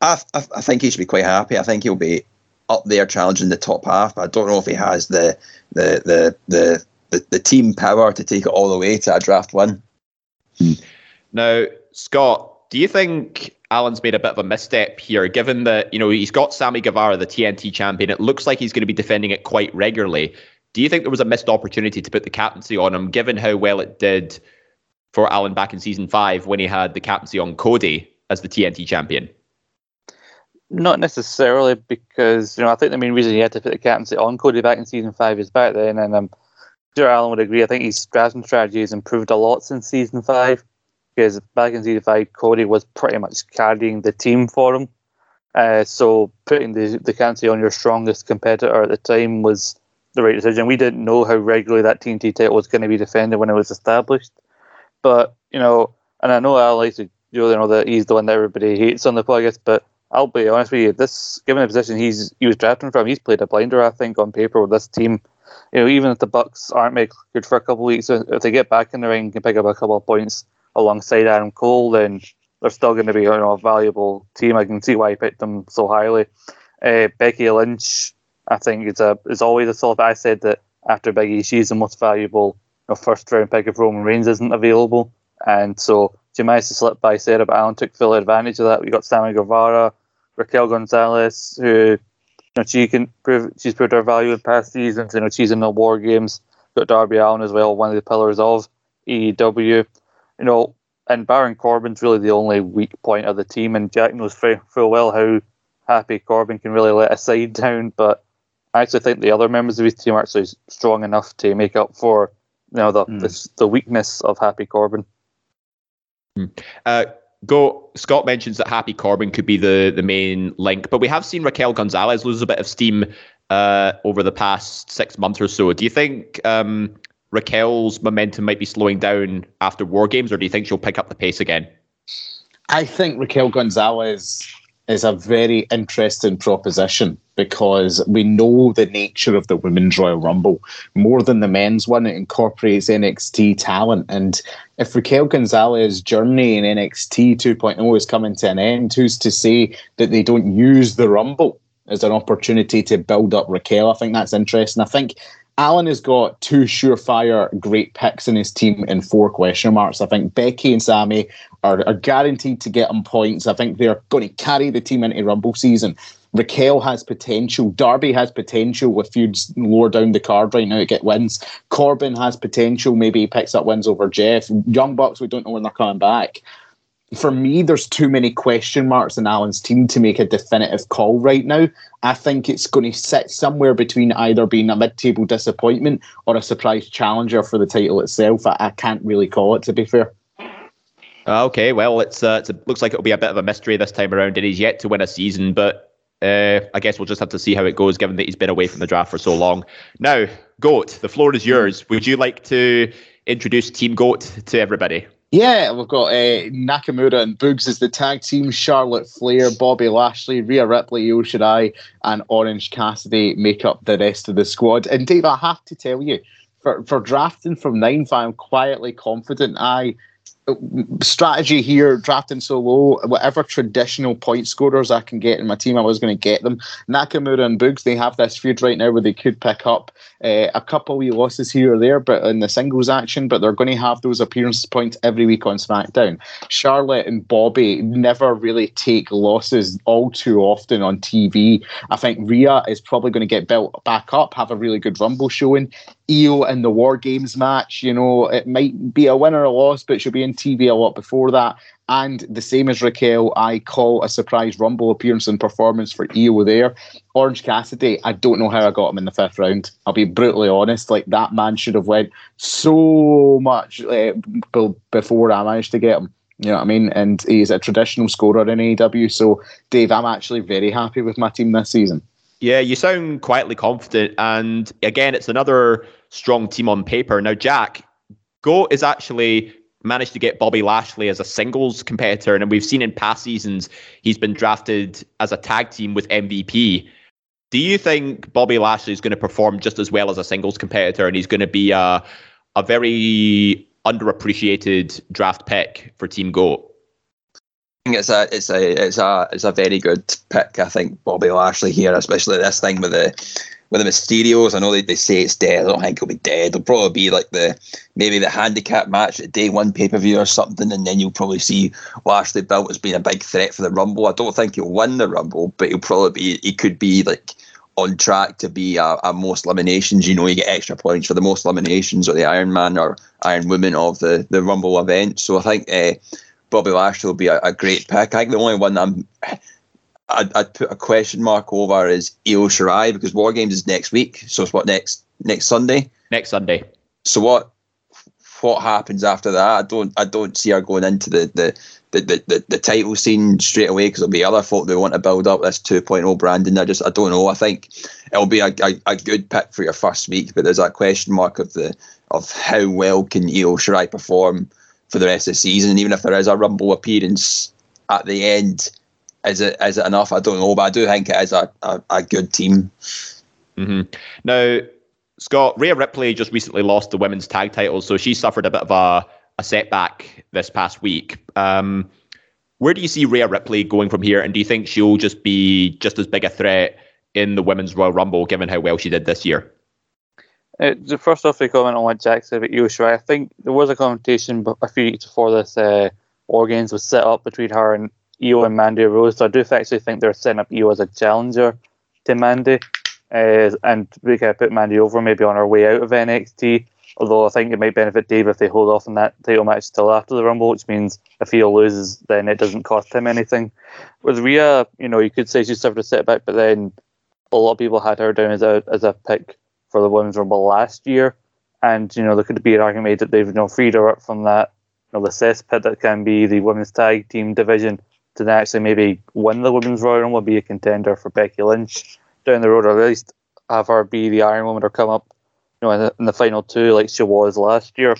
I, I, I think he should be quite happy. I think he'll be up there challenging the top half. but I don't know if he has the the the the the, the team power to take it all the way to a draft one. Hmm. Now, Scott, do you think Alan's made a bit of a misstep here, given that you know he's got Sammy Guevara, the TNT champion. It looks like he's going to be defending it quite regularly. Do you think there was a missed opportunity to put the captaincy on him, given how well it did for Alan back in season five when he had the captaincy on Cody as the TNT champion? Not necessarily, because you know I think the main reason he had to put the captaincy on Cody back in season five is back then, and I'm sure Alan would agree. I think his drafting strategy has improved a lot since season five, because back in season five, Cody was pretty much carrying the team for him. Uh, so putting the the captaincy on your strongest competitor at the time was the right decision. We didn't know how regularly that TNT title was going to be defended when it was established, but you know, and I know Al likes to you know that he's the one that everybody hates on the podcast, but I'll be honest with you. This, given the position he's he was drafting from, he's played a blinder. I think on paper with this team. You know, even if the Bucks aren't made good for a couple of weeks, if they get back in the ring and pick up a couple of points alongside Adam Cole, then they're still going to be you know, a valuable team. I can see why he picked them so highly. Uh, Becky Lynch, I think, is a is always a solid. I said that after Becky, she's the most valuable you know, first round pick if Roman Reigns isn't available, and so she managed to slip by Sarah, but Alan took full advantage of that. We got Sammy Guevara, Raquel Gonzalez, who know she can prove she's proved her value in past seasons. You know she's in the War Games. Got Darby Allin as well, one of the pillars of AEW. You know, and Baron Corbin's really the only weak point of the team, and Jack knows full well how happy Corbin can really let a side down. But I actually think the other members of his team are actually strong enough to make up for you know the mm. the, the, weakness of Happy Corbin. Mm. Uh, Go Scott mentions that Happy Corbin could be the the main link, but we have seen Raquel Gonzalez lose a bit of steam uh, over the past six months or so. Do you think um, Raquel's momentum might be slowing down after War Games, or do you think she'll pick up the pace again? I think Raquel Gonzalez is a very interesting proposition because we know the nature of the Women's Royal Rumble more than the men's one. It incorporates NXT talent. And if Raquel Gonzalez's journey in NXT 2.0 is coming to an end, who's to say that they don't use the Rumble as an opportunity to build up Raquel? I think that's interesting. I think Alan has got two surefire great picks in his team and four question marks. I think Becky and Sammy are, are guaranteed to get him points. I think they're going to carry the team into Rumble season. Raquel has potential. Darby has potential with feuds lower down the card right now to get wins. Corbin has potential. Maybe he picks up wins over Jeff. Young Bucks, we don't know when they're coming back. For me, there's too many question marks in Alan's team to make a definitive call right now. I think it's going to sit somewhere between either being a mid-table disappointment or a surprise challenger for the title itself. I, I can't really call it, to be fair. Okay, well, it's, uh, it's it looks like it'll be a bit of a mystery this time around. And he's yet to win a season, but uh, I guess we'll just have to see how it goes, given that he's been away from the draft for so long. Now, Goat, the floor is yours. Would you like to introduce Team Goat to everybody? Yeah, we've got uh, Nakamura and Boogs as the tag team, Charlotte Flair, Bobby Lashley, Rhea Ripley, Io Shirai, and Orange Cassidy make up the rest of the squad. And Dave, I have to tell you, for, for drafting from nine, I'm quietly confident I strategy here, drafting so low, whatever traditional point scorers I can get in my team, I was going to get them. Nakamura and Boogs, they have this feud right now where they could pick up uh, a couple wee losses here or there, but in the singles action, but they're going to have those appearance points every week on SmackDown. Charlotte and Bobby never really take losses all too often on TV. I think Rhea is probably going to get built back up, have a really good Rumble showing. Io in the War Games match, you know, it might be a win or a loss, but she'll be in TV a lot before that. And the same as Raquel, I call a surprise Rumble appearance and performance for Io there. Orange Cassidy, I don't know how I got him in the fifth round. I'll be brutally honest. Like that man should have went so much uh, before I managed to get him. You know what I mean? And he's a traditional scorer in AEW. So, Dave, I'm actually very happy with my team this season. Yeah, you sound quietly confident. And again, it's another strong team on paper. Now, Jack, Go is actually managed to get Bobby Lashley as a singles competitor. And we've seen in past seasons, he's been drafted as a tag team with MVP. Do you think Bobby Lashley is going to perform just as well as a singles competitor and he's going to be a, a very underappreciated draft pick for Team Go? It's a it's a it's a it's a very good pick. I think Bobby Lashley here, especially this thing with the with the Mysterios. I know they, they say it's dead. I don't think it'll be dead. It'll probably be like the maybe the handicap match at day one pay per view or something, and then you'll probably see Lashley built as being a big threat for the Rumble. I don't think he'll win the Rumble, but he'll probably be he could be like on track to be a, a most eliminations. You know, you get extra points for the most eliminations or the Iron Man or Iron Woman of the the Rumble event. So I think. Uh, Bobby Lashley will be a, a, great pick. I think the only one I'm I'd, I'd, put a question mark over is Io Shirai because War Games is next week. So it's what next next Sunday. Next Sunday. So what what happens after that? I don't I don't see her going into the the the, the, the, the title scene straight away because there'll be other folk that want to build up this 2.0 branding. I just I don't know. I think it'll be a, a, a, good pick for your first week, but there's that question mark of the of how well can Io Shirai perform for the rest of the season. And even if there is a Rumble appearance at the end, is it is it enough? I don't know, but I do think it is a, a, a good team. Mm-hmm. Now, Scott, Rhea Ripley just recently lost the women's tag titles, so she suffered a bit of a, a setback this past week. Um, where do you see Rhea Ripley going from here? And do you think she'll just be just as big a threat in the women's Royal Rumble, given how well she did this year? Uh, first off, to comment on what Jack said about Io I think there was a conversation a few weeks before this uh, War Games was set up between her and Io and Mandy Rose. So I do actually think they're setting up Io as a challenger to Mandy, uh, and we of put Mandy over maybe on her way out of NXT. Although I think it might benefit Dave if they hold off on that title match till after the Rumble, which means if he loses, then it doesn't cost him anything. With Rhea, you know, you could say she suffered a setback, but then a lot of people had her down as a as a pick for the Women's Rumble last year. And, you know, there could be an argument made that they've, you know, freed her up from that, you know, the cesspit that can be the women's tag team division to actually maybe win the Women's Royal Rumble, be a contender for Becky Lynch down the road, or at least have her be the Iron Woman or come up, you know, in the, in the final two like she was last year.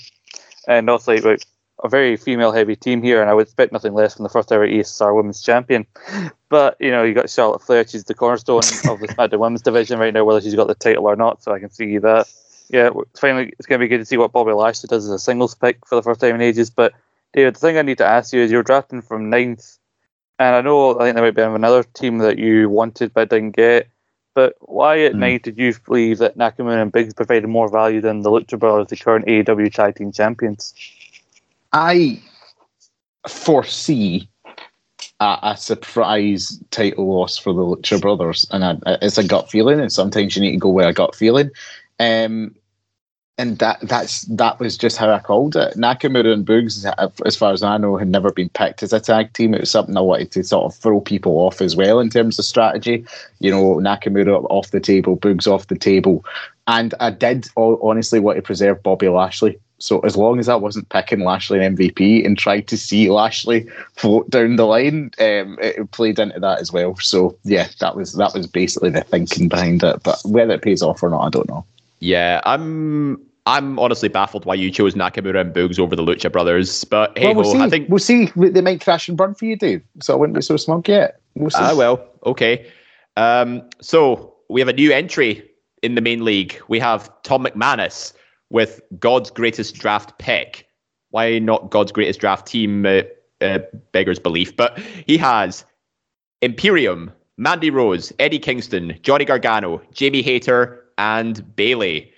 And also, like, a very female heavy team here, and I would expect nothing less from the first ever ESR Women's Champion. But you know, you got Charlotte Flair; she's the cornerstone of the SmackDown Women's division right now, whether she's got the title or not. So I can see that. Yeah, finally, it's going to be good to see what Bobby Lashley does as a singles pick for the first time in ages. But David, the thing I need to ask you is, you're drafting from ninth, and I know I think there might be another team that you wanted but didn't get. But why at mm. night did you believe that Nakamura and Biggs provided more value than the Lucha Brothers, the current AEW Tag Team Champions? I foresee a, a, surprise title loss for the Lucha Brothers, and I, it's a gut feeling. And sometimes you need to go with a gut feeling. Um, and that that's that was just how I called it. Nakamura and Boogs, as far as I know, had never been picked as a tag team. It was something I wanted to sort of throw people off as well in terms of strategy. You know, Nakamura off the table, Boogs off the table, and I did honestly want to preserve Bobby Lashley so as long as I wasn't picking Lashley MVP and tried to see Lashley float down the line, um, it played into that as well. So yeah, that was that was basically the thinking behind it. But whether it pays off or not, I don't know. Yeah, I'm I'm honestly baffled why you chose Nakamura and Boogs over the Lucha Brothers. But hey, well, we'll ho, I think we'll see. They might crash and burn for you, Dave. So I wouldn't be so smug yet. We'll see. Ah, well, okay. Um, so we have a new entry in the main league. We have Tom McManus with God's greatest draft pick. Why not God's greatest draft team? Uh, uh, beggars belief, but he has Imperium, Mandy Rose, Eddie Kingston, Johnny Gargano, Jamie Hayter, and Bayley.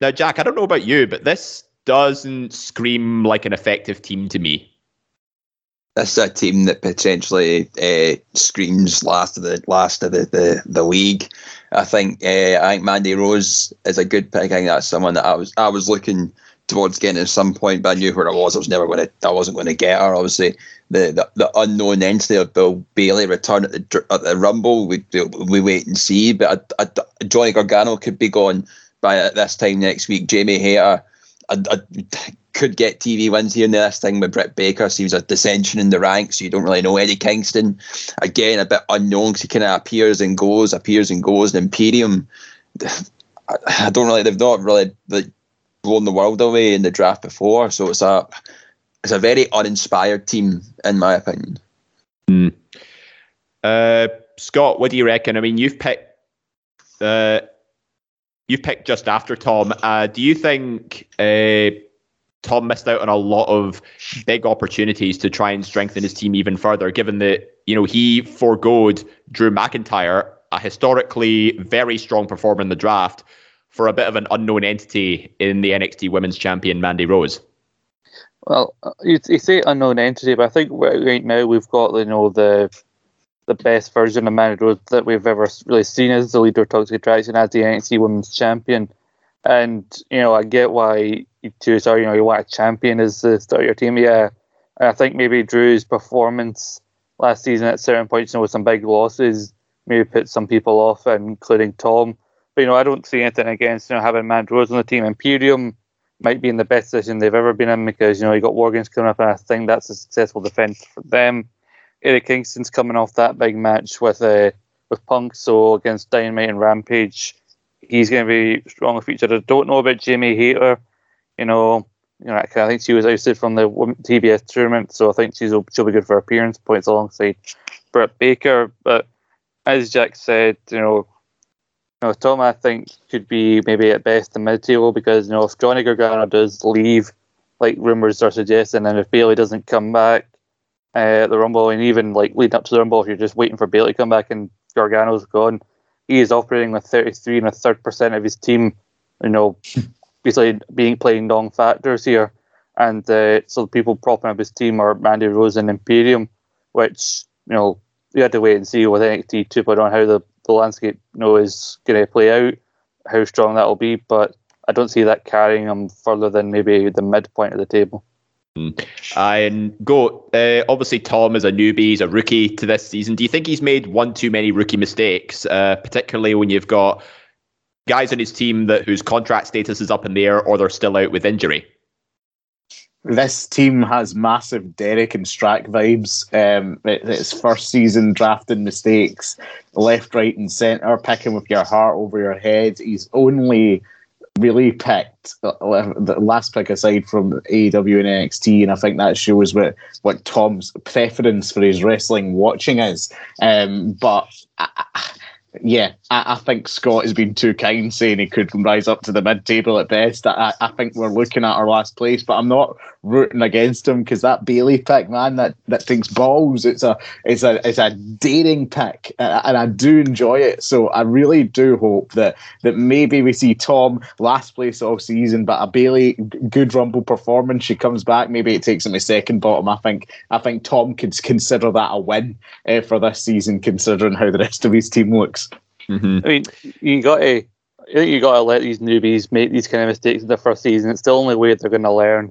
Now, Jack, I don't know about you, but this doesn't scream like an effective team to me. This is a team that potentially uh, screams last of the last of the, the, the league. I think uh, I think Mandy Rose is a good pick. I think that's someone that I was I was looking towards getting at some point, but I knew where I was. I was never going to. I wasn't going to get her. Obviously, the, the, the unknown entity of Bill Bayley return at the at the Rumble. We we wait and see. But I, I, Johnny Gargano could be gone by this time next week. Jamie Hayter. I, I could get TV wins here and there. This thing with Britt Baker seems a dissension in the ranks. So You don't really know Eddie Kingston. Again, a bit unknown because he kind of appears and goes, appears and goes. And Imperium, I don't really, they've not really like, blown the world away in the draft before. So it's a, it's a very uninspired team, in my opinion. Mm. Uh, Scott, what do you reckon? I mean, you've picked. Uh, you've picked just after Tom. Uh, do you think uh, Tom missed out on a lot of big opportunities to try and strengthen his team even further, given that, you know, he foregoed Drew McIntyre, a historically very strong performer in the draft, for a bit of an unknown entity in the NXT Women's Champion, Mandy Rose. Well, you, you say unknown entity, but I think right now we've got you know the the best version of Mandy Rose that we've ever really seen as the leader of Toxic Attraction as the NXT Women's Champion. And you know, I get why you choose her. You know, you want a champion as the start of your team. Yeah, and I think maybe Drew's performance last season at certain points, you know, with some big losses, maybe put some people off, including Tom. But you know, I don't see anything against you know having Mandy Rose on the team. Imperium might be in the best position they've ever been in because you know you got Wargames coming up, and I think that's a successful defense for them. Eric Kingston's coming off that big match with uh, with Punk, so against Dynamite and Rampage, he's going to be strong featured. I don't know about Jamie Hayter. You know, you know, I think she was ousted from the TBS tournament, so I think she's she'll be good for appearance points alongside Britt Baker. But as Jack said, you know, know, Tom, I think could be maybe at best the mid table because you know if Johnny Gargano does leave, like rumors are suggesting, and if Bayley doesn't come back uh, at the Rumble, and even like leading up to the Rumble, if you're just waiting for Bayley to come back and Gargano's gone, he is operating with 33 and a third percent of his team, you know, basically being playing non factors here, and uh, so the people propping up his team are Mandy Rose and Imperium, which you know you had to wait and see with NXT 2.0 how the the landscape you know is going to play out, how strong that will be. But I don't see that carrying them further than maybe the midpoint of the table. Mm. And go. Uh, obviously, Tom is a newbie; he's a rookie to this season. Do you think he's made one too many rookie mistakes, uh, particularly when you've got guys on his team that whose contract status is up in the air or they're still out with injury? This team has massive Derek and Strack vibes. Um, it's first season drafting mistakes, left, right, and centre, picking with your heart over your head. He's only really picked the last pick aside from AEW and NXT, and I think that shows what what Tom's preference for his wrestling watching is. Um, but. I, yeah, I, I, think Scott has been too kind saying he could rise up to the mid table at best. I, I think we're looking at our last place, but I'm not rooting against him because that Bayley pick, man, that, that thinks balls. It's a it's a it's a dating pick, and I do enjoy it. So I really do hope that that maybe we see Tom last place all season, but a Bayley good Rumble performance. She comes back. Maybe it takes him a second bottom. I think I think Tom could consider that a win uh, for this season, considering how the rest of his team looks. Mm-hmm. I mean, you got to. I think you got to let these newbies make these kind of mistakes in their first season. It's the only way they're going to learn.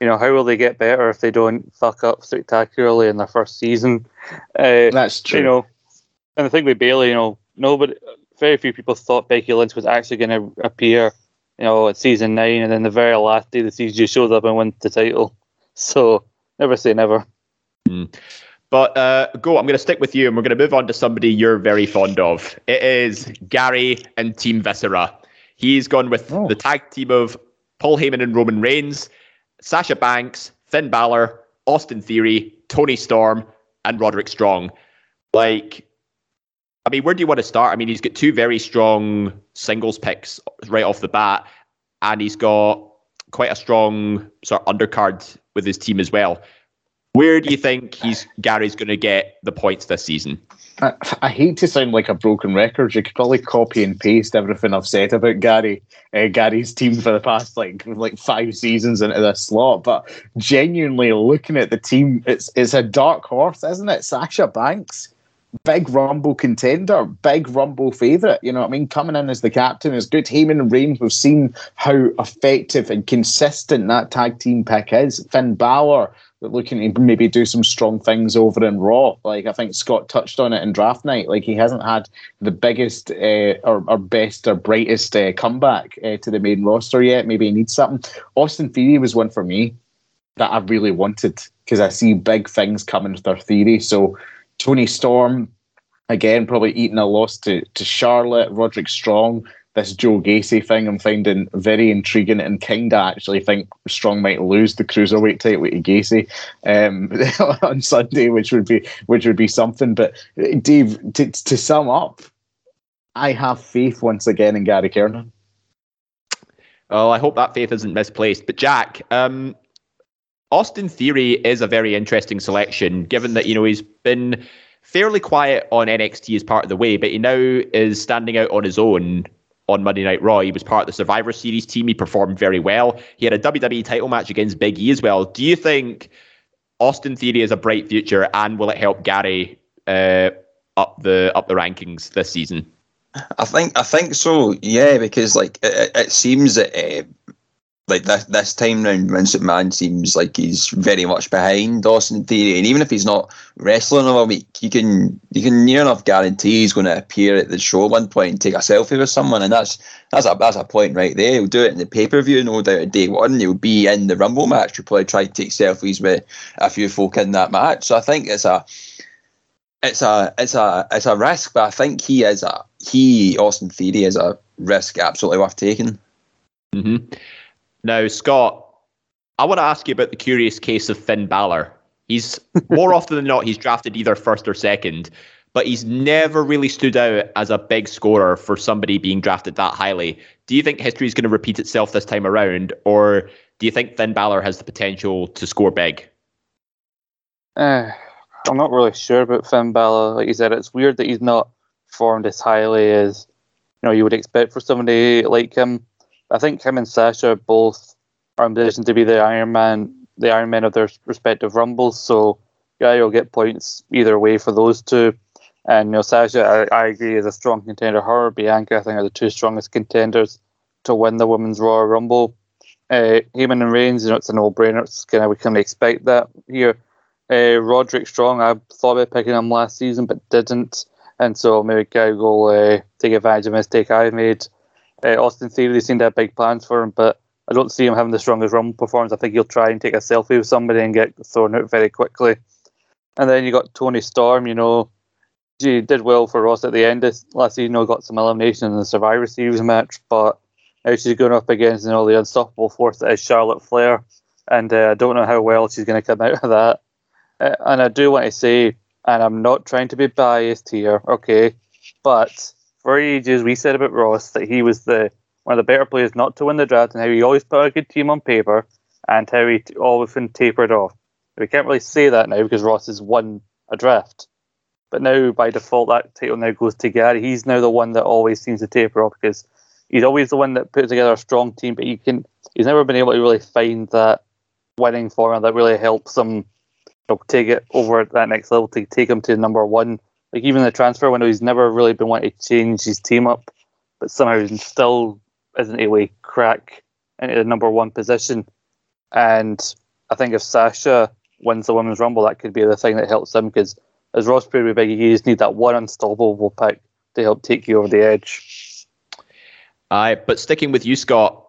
You know, how will they get better if they don't fuck up spectacularly in their first season? Uh, That's true. You know, and the thing with Bayley, you know, nobody, very few people thought Becky Lynch was actually going to appear. You know, at season nine, and then the very last day of the season, she shows up and wins the title. So never say never. Mm. But uh, go, I'm going to stick with you and we're going to move on to somebody you're very fond of. It is Gary and Team Viscera. He's gone with oh. the tag team of Paul Heyman and Roman Reigns, Sasha Banks, Finn Balor, Austin Theory, Toni Storm, and Roderick Strong. Like, I mean, where do you want to start? I mean, he's got two very strong singles picks right off the bat, and he's got quite a strong sort of undercard with his team as well. Where do you think he's Gary's going to get the points this season? I, I, hate to sound like a broken record. You could probably copy and paste everything I've said about Gary, uh, Gary's team for the past like like five seasons into this slot. But genuinely looking at the team, it's it's a dark horse, isn't it? Sasha Banks, big Rumble contender, big Rumble favourite. You know what I mean? Coming in as the captain is good. Heyman and Reigns, we've seen how effective and consistent that tag team pick is. Finn Balor looking to maybe do some strong things over in Raw. Like I think Scott touched on it in draft night. Like he hasn't had the biggest uh, or, or best or brightest uh, comeback uh, to the main roster yet. Maybe he needs something. Austin Theory was one for me that I really wanted because I see big things coming with their theory. So Toni Storm, again, probably eating a loss to to Charlotte. Roderick Strong this Joe Gacy thing I'm finding very intriguing and kind of actually think Strong might lose the cruiserweight title to Gacy um, on Sunday, which would be which would be something. But Dave, to, to sum up, I have faith once again in Gary Kernan. Well, I hope that faith isn't misplaced. But Jack, um, Austin Theory is a very interesting selection, given that you know he's been fairly quiet on NXT as part of the way, but he now is standing out on his own on Monday Night Raw. He was part of the Survivor Series team. He performed very well. He had a WWE title match against Big E as well. Do you think Austin Theory has a bright future, and will it help Gary uh, up the up the rankings this season? I think I think so. Yeah, because like it, it seems that uh, like this this time round, Vince McMahon seems like he's very much behind Austin Theory, and even if he's not wrestling all week, you can you can near enough guarantee he's going to appear at the show at one point and take a selfie with someone, and that's that's a that's a point right there. He'll do it in the pay per view, no doubt. Day one, he'll be in the Rumble match. He'll probably try to take selfies with a few folk in that match. So I think it's a it's a it's a it's a risk, but I think he is a he Austin Theory is a risk absolutely worth taking. Mm-hmm. Now, Scott, I want to ask you about the curious case of Finn Balor. He's more often than not, he's drafted either first or second, but he's never really stood out as a big scorer for somebody being drafted that highly. Do you think history is going to repeat itself this time around, or do you think Finn Balor has the potential to score big? Uh, I'm not really sure about Finn Balor. Like you said, it's weird that he's not formed as highly as you know you would expect for somebody like him. I think him and Sasha both are in position to be the Iron Man, the Iron Man of their respective rumbles. So yeah, you'll get points either way for those two. And you know, Sasha, I, I agree, is a strong contender. Her, Bianca, I think, are the two strongest contenders to win the Women's Royal Rumble. Uh, Heyman and Reigns, you know, it's a no-brainer. It's kind of we can expect that here. Uh, Roderick Strong, I thought about picking him last season, but didn't, and so maybe Guy will uh, take advantage of a mistake I made. Uh, Austin Theory, they seem to have big plans for him, but I don't see him having the strongest Rumble performance. I think he'll try and take a selfie with somebody and get thrown out very quickly. And then you got Toni Storm, you know, she did well for Ross at the end of last season, you know, got some elimination in the Survivor Series match, but now she's going up against you know the unstoppable force that is Charlotte Flair, and uh, I don't know how well she's going to come out of that. Uh, and I do want to say, and I'm not trying to be biased here, okay, but for ages we said about Ross that he was the one of the better players not to win the draft, and how he always put a good team on paper, and how he often tapered off. We can't really say that now because Ross has won a draft. But now, by default, that title now goes to Gary. He's now the one that always seems to taper off because he's always the one that puts together a strong team. But he can, he's never been able to really find that winning formula that really helps him you know, take it over at that next level to take him to number one. Like even the transfer window, he's never really been wanting to change his team up, but somehow he still isn't able to crack into the number one position. And I think if Sasha wins the women's rumble, that could be the thing that helps him because as Ross with Biggie, you just need that one unstoppable pick to help take you over the edge. Aye, but sticking with you, Scott,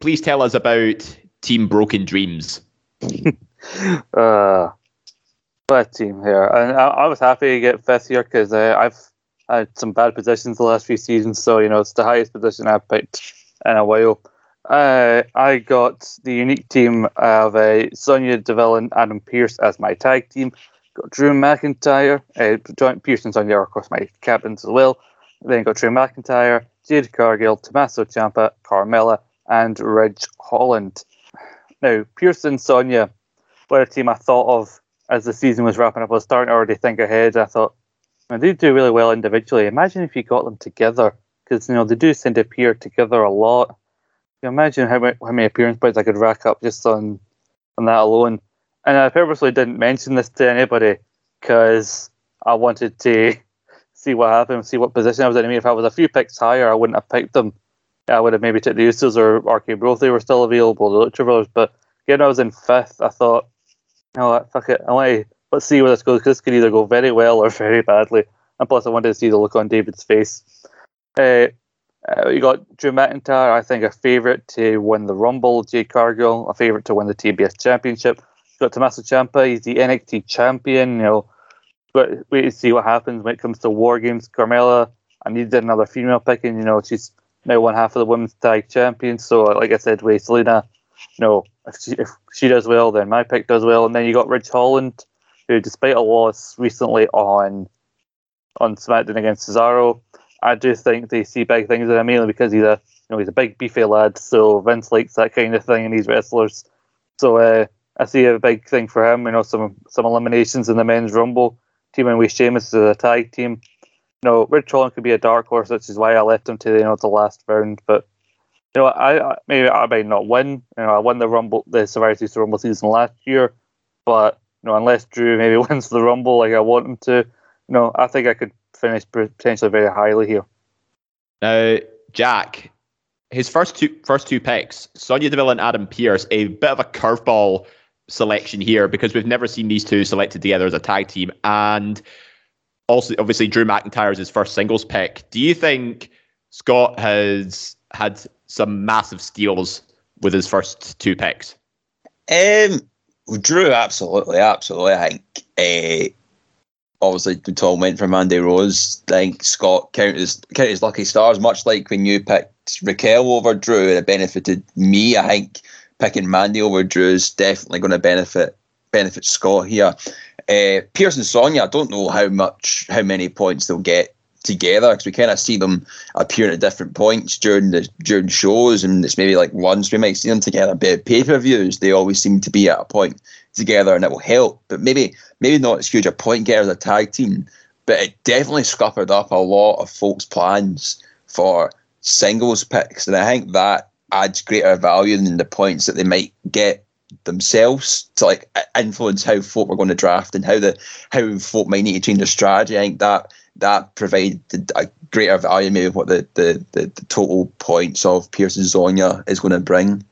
please tell us about Team Broken Dreams. uh, bad team here, and I, I was happy to get fifth here because uh, I've had some bad positions the last few seasons, so you know it's the highest position I've picked in a while. Uh, I got the unique team of uh, Sonya Deville and Adam Pearce as my tag team. Got Drew McIntyre, uh, Joint Pearce and Sonya are, of course, my captains as well. Then got Drew McIntyre, Jade Cargill, Tommaso Ciampa, Carmella, and Ridge Holland. Now, Pearce and Sonya were a team I thought of as the season was wrapping up. I was starting to already think ahead. I thought, man, they do really well individually. Imagine if you got them together, because you know they do seem to appear together a lot. You imagine how many, how many appearance points I could rack up just on on that alone. And I purposely didn't mention this to anybody because I wanted to see what happened, see what position I was in. I mean, if I was a few picks higher, I wouldn't have picked them. I would have maybe took the Usos or RK Bro if they were still available, the Lucha Brothers. But given I was in fifth, I thought, know what, fuck it. I want to, let's see where this goes because this could either go very well or very badly. And plus, I wanted to see the look on David's face. Uh, uh, you got Drew McIntyre, I think a favourite to win the Rumble. Jade Cargill, a favourite to win the TBS Championship. You got Tommaso Ciampa, he's the NXT champion. You know, but wait to see what happens when it comes to War Games. Carmella, I needed another female picking. You know, she's now one half of the women's tag champion. So, like I said, with Zelina, you know, if she, if she does well, then my pick does well. And then you got Ridge Holland, who, despite a loss recently on on SmackDown against Cesaro, I do think they see big things in him, mainly because he's a you know, he's a big beefy lad, so Vince likes that kind of thing in these wrestlers. So uh, I see a big thing for him. You know, some some eliminations in the men's rumble, Team teaming with Sheamus as a tag team. You know, Ridge Holland could be a dark horse, which is why I left him to you know the last round. But you know, I, I maybe I might not win. You know, I won the rumble, the Survivor Series Rumble season last year, but you know, unless Drew maybe wins the rumble like I want him to, you know, I think I could finish potentially very highly here. Now, Jack, his first two first two picks, Sonya Deville and Adam Pearce, a bit of a curveball selection here because we've never seen these two selected together as a tag team, and also obviously Drew McIntyre is his first singles pick. Do you think Scott has had some massive steals with his first two picks? Um, Drew, absolutely, absolutely. I think uh, obviously Tom went for Mandy Rose. I think Scott counted his, counted his lucky stars, much like when you picked Raquel over Drew, and it benefited me. I think picking Mandy over Drew is definitely going to benefit benefit Scott here. Uh, Pearce and Sonya, I don't know how much, how many points they'll get together because we kind of see them appearing at different points during the during shows, and it's maybe like once we might see them together. But pay per views, they always seem to be at a point together, and it will help. But maybe maybe not as huge a point getter as a tag team, but it definitely scuppered up a lot of folks' plans for singles picks, and I think that adds greater value than the points that they might get themselves to like influence how folk are going to draft and how the how folk might need to change their strategy. I think that that provided a greater value maybe what the, the, the, the total points of Pearce and Sonya is going to bring.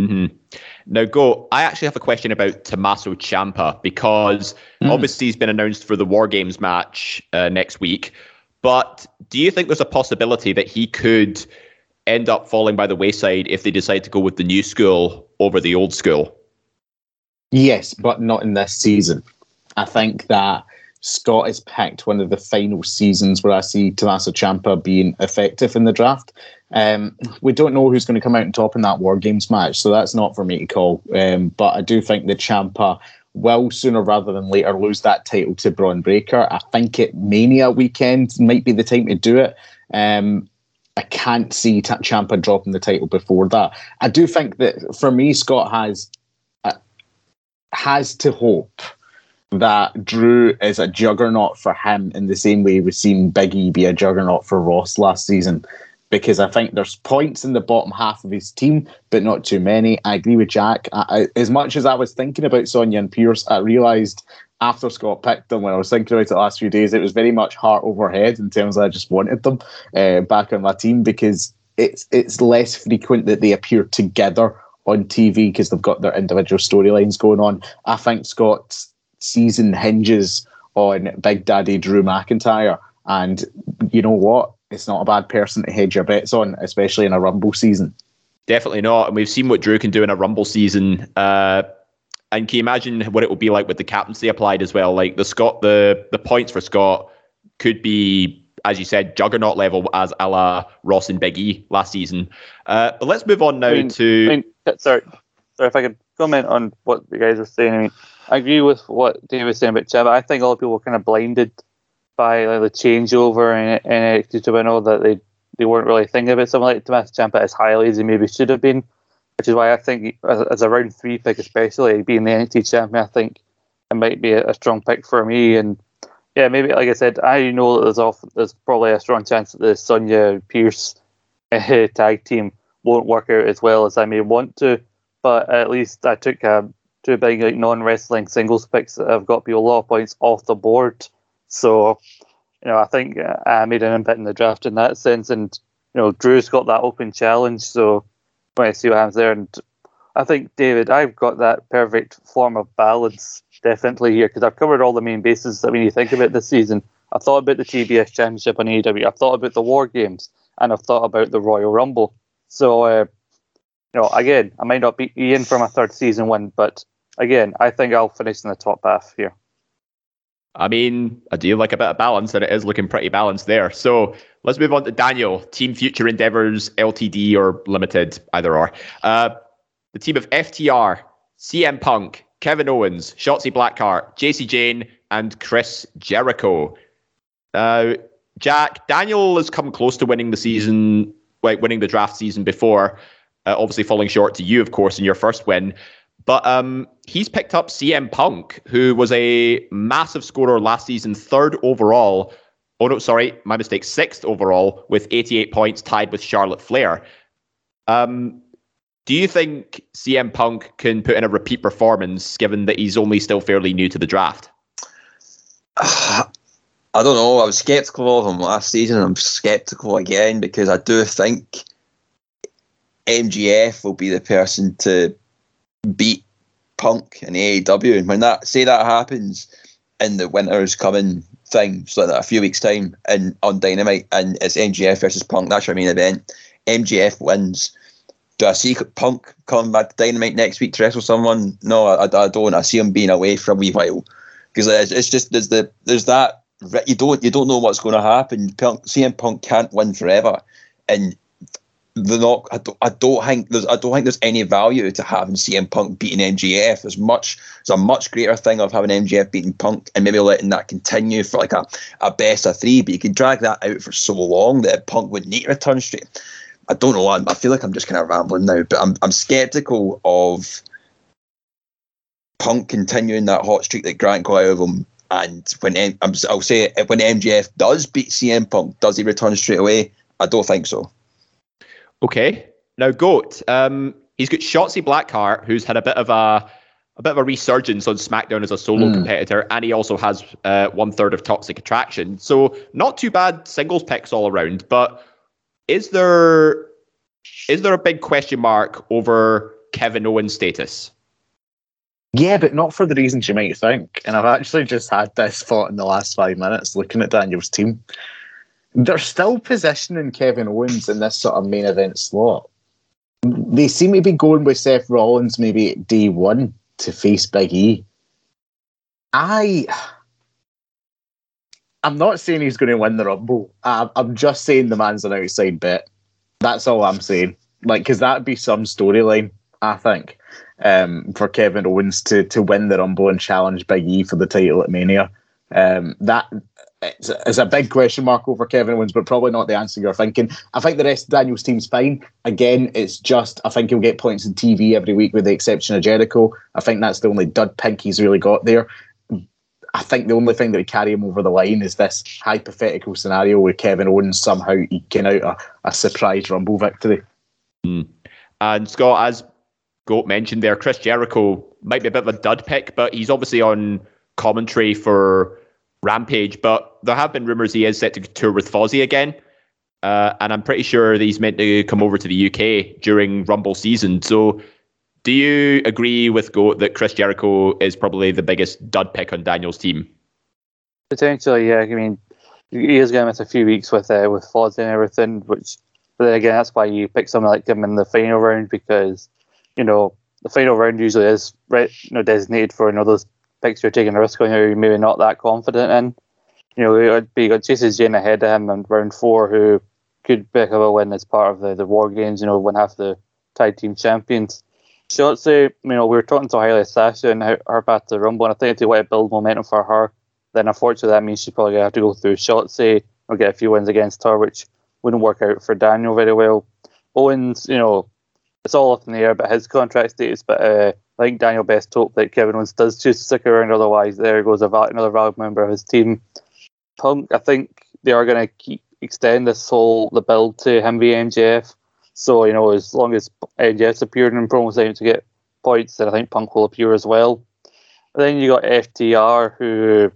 Mm-hmm. Now, go. I actually have a question about Tommaso Ciampa because mm. obviously he's been announced for the War Games match uh, next week. But do you think there's a possibility that he could end up falling by the wayside if they decide to go with the new school over the old school? Yes, but not in this season. I think that Scott has picked one of the final seasons where I see Tommaso Ciampa being effective in the draft. Um, we don't know who's going to come out and top in that War Games match, so that's not for me to call. Um, but I do think that Ciampa will sooner rather than later lose that title to Bron Breakker. I think it Mania weekend might be the time to do it. Um, I can't see T- Ciampa dropping the title before that. I do think that for me, Scott has uh, has to hope that Drew is a juggernaut for him in the same way we've seen Biggie be a juggernaut for Ross last season. Because I think there's points in the bottom half of his team, but not too many. I agree with Jack. I, I, as much as I was thinking about Sonya and Pearce, I realised after Scott picked them, when I was thinking about it the last few days, it was very much heart over head in terms of I just wanted them uh, back on my team because it's it's less frequent that they appear together on TV because they've got their individual storylines going on. I think Scott's season hinges on Big Daddy Drew McIntyre. And you know what? It's not a bad person to hedge your bets on, especially in a Rumble season. Definitely not. And we've seen what Drew can do in a Rumble season. Uh, and can you imagine what it will be like with the captaincy applied as well? Like the Scott, the the points for Scott could be, as you said, juggernaut level as a la Ross and Big E last season. Uh, but let's move on now I mean, to. I mean, sorry, sorry if I could comment on what the guys are saying. I mean, I agree with what Dave was saying about Chad. I think a lot of people were kind of blinded by like, the changeover in, in NXT to know that they, they weren't really thinking about something like Tommaso Ciampa as highly as he maybe should have been, which is why I think as, as a round three pick, especially being the NXT champion, I think it might be a, a strong pick for me. And yeah, maybe like I said, I know that there's off, there's probably a strong chance that the Sonya Pearce uh, tag team won't work out as well as I may want to. But at least I took a two big like non wrestling singles picks that have got people a lot of points off the board. So, you know, I think uh, I made an impact in the draft in that sense. And, you know, Drew's got that open challenge. So, when I see what happens there. And I think, David, I've got that perfect form of balance definitely here because I've covered all the main bases that when you think about this season. I've thought about the TBS Championship on AEW. I've thought about the War Games. And I've thought about the Royal Rumble. So, uh, you know, again, I might not be in for my third season win, but again, I think I'll finish in the top half here. I mean, I do like a bit of balance, and it is looking pretty balanced there. So let's move on to Daniel, Team Future Endeavors Ltd or Limited, either or. Uh, the team of FTR, CM Punk, Kevin Owens, Shotzi Blackheart, Jacy Jayne, and Chris Jericho. Uh, Jack, Daniel has come close to winning the season like winning the draft season before, uh, obviously falling short to you, of course, in your first win. But um, he's picked up CM Punk, who was a massive scorer last season, third overall. Oh no, sorry, my mistake. Sixth overall with 88 points, tied with Charlotte Flair. Um, do you think CM Punk can put in a repeat performance, given that he's only still fairly new to the draft? I don't know. I was skeptical of him last season. I'm skeptical again because I do think MJF will be the person to beat Punk and AEW. And when that say that happens in the winter's coming thing, so that a few weeks time and on Dynamite, and it's MJF versus Punk. That's your main event. MJF wins. Do I see Punk coming back to Dynamite next week to wrestle someone? No, I, I don't. I see him being away for a wee while because it's, it's just there's the there's that you don't you don't know what's going to happen. Punk, CM Punk can't win forever, and the not. I don't, I don't think there's I don't think there's any value to having CM Punk beating MJF. There's much there's a much greater thing of having MJF beating Punk and maybe letting that continue for like a, a best of three. But you can drag that out for so long that Punk would need to return straight. I don't know. I, I feel like I'm just kind of rambling now, but I'm I'm skeptical of Punk continuing that hot streak that Grant got out of him and when I'll say it, when MJF does beat CM Punk, does he return straight away? I don't think so. Okay, now Goat. Um, he's got Shotzi Blackheart, who's had a bit of a a bit of a resurgence on SmackDown as a solo mm. competitor, and he also has uh, one third of Toxic Attraction. So not too bad singles picks all around. But is there is there a big question mark over Kevin Owens' status? Yeah, but not for the reasons you might think. And I've actually just had this thought in the last five minutes looking at Daniel's team. They're still positioning Kevin Owens in this sort of main event slot. They seem to be going with Seth Rollins maybe day one to face Big E. I. I'm not saying he's going to win the Rumble. I'm just saying the man's an outside bet. That's all I'm saying. Like, because that'd be some storyline, I think um, for Kevin Owens to to win the Rumble and challenge Big E for the title at Mania. Um, that is a big question mark over Kevin Owens, but probably not the answer you're thinking. I think the rest of Daniel's team's fine. Again, it's just I think he'll get points in TV every week, with the exception of Jericho. I think that's the only dud pink he's really got there. I think the only thing that would carry him over the line is this hypothetical scenario where Kevin Owens somehow eking out a, a surprise Rumble victory. Mm. And Scott, as Goat mentioned there, Chris Jericho might be a bit of a dud pick, but he's obviously on commentary for Rampage. But there have been rumors he is set to tour with Fozzy again. Uh, and I'm pretty sure that he's meant to come over to the UK during Rumble season. So, do you agree with Goat that Chris Jericho is probably the biggest dud pick on Daniel's team? Potentially, yeah. I mean, he is going to miss a few weeks with uh, with Fozzy and everything, which, but then again, that's why you pick someone like him in the final round because you know, the final round usually is you know, designated for those picks you're taking a risk on you're maybe not that confident in. You know, it would be got Jacy Jayne ahead of him in round four, who could pick up a win as part of the, the war games. You know, win half the tag team champions. Shotzi, you know, we were talking to Hailey Sasha and her, her path to Rumble, and I think if they want to build momentum for her, then unfortunately that means she's probably going to have to go through Shotzi or get a few wins against her, which wouldn't work out for Daniel very well. Owens, you know, it's all up in the air but his contract status, but uh, I think Daniel best hope that Kevin Owens does to stick around. Otherwise, there goes val- another valuable member of his team. Punk, I think they are going to keep extend this whole the build to him v MJF. So you know, as long as MJF's appeared in promos time to get points, then I think Punk will appear as well. then you got FTR, who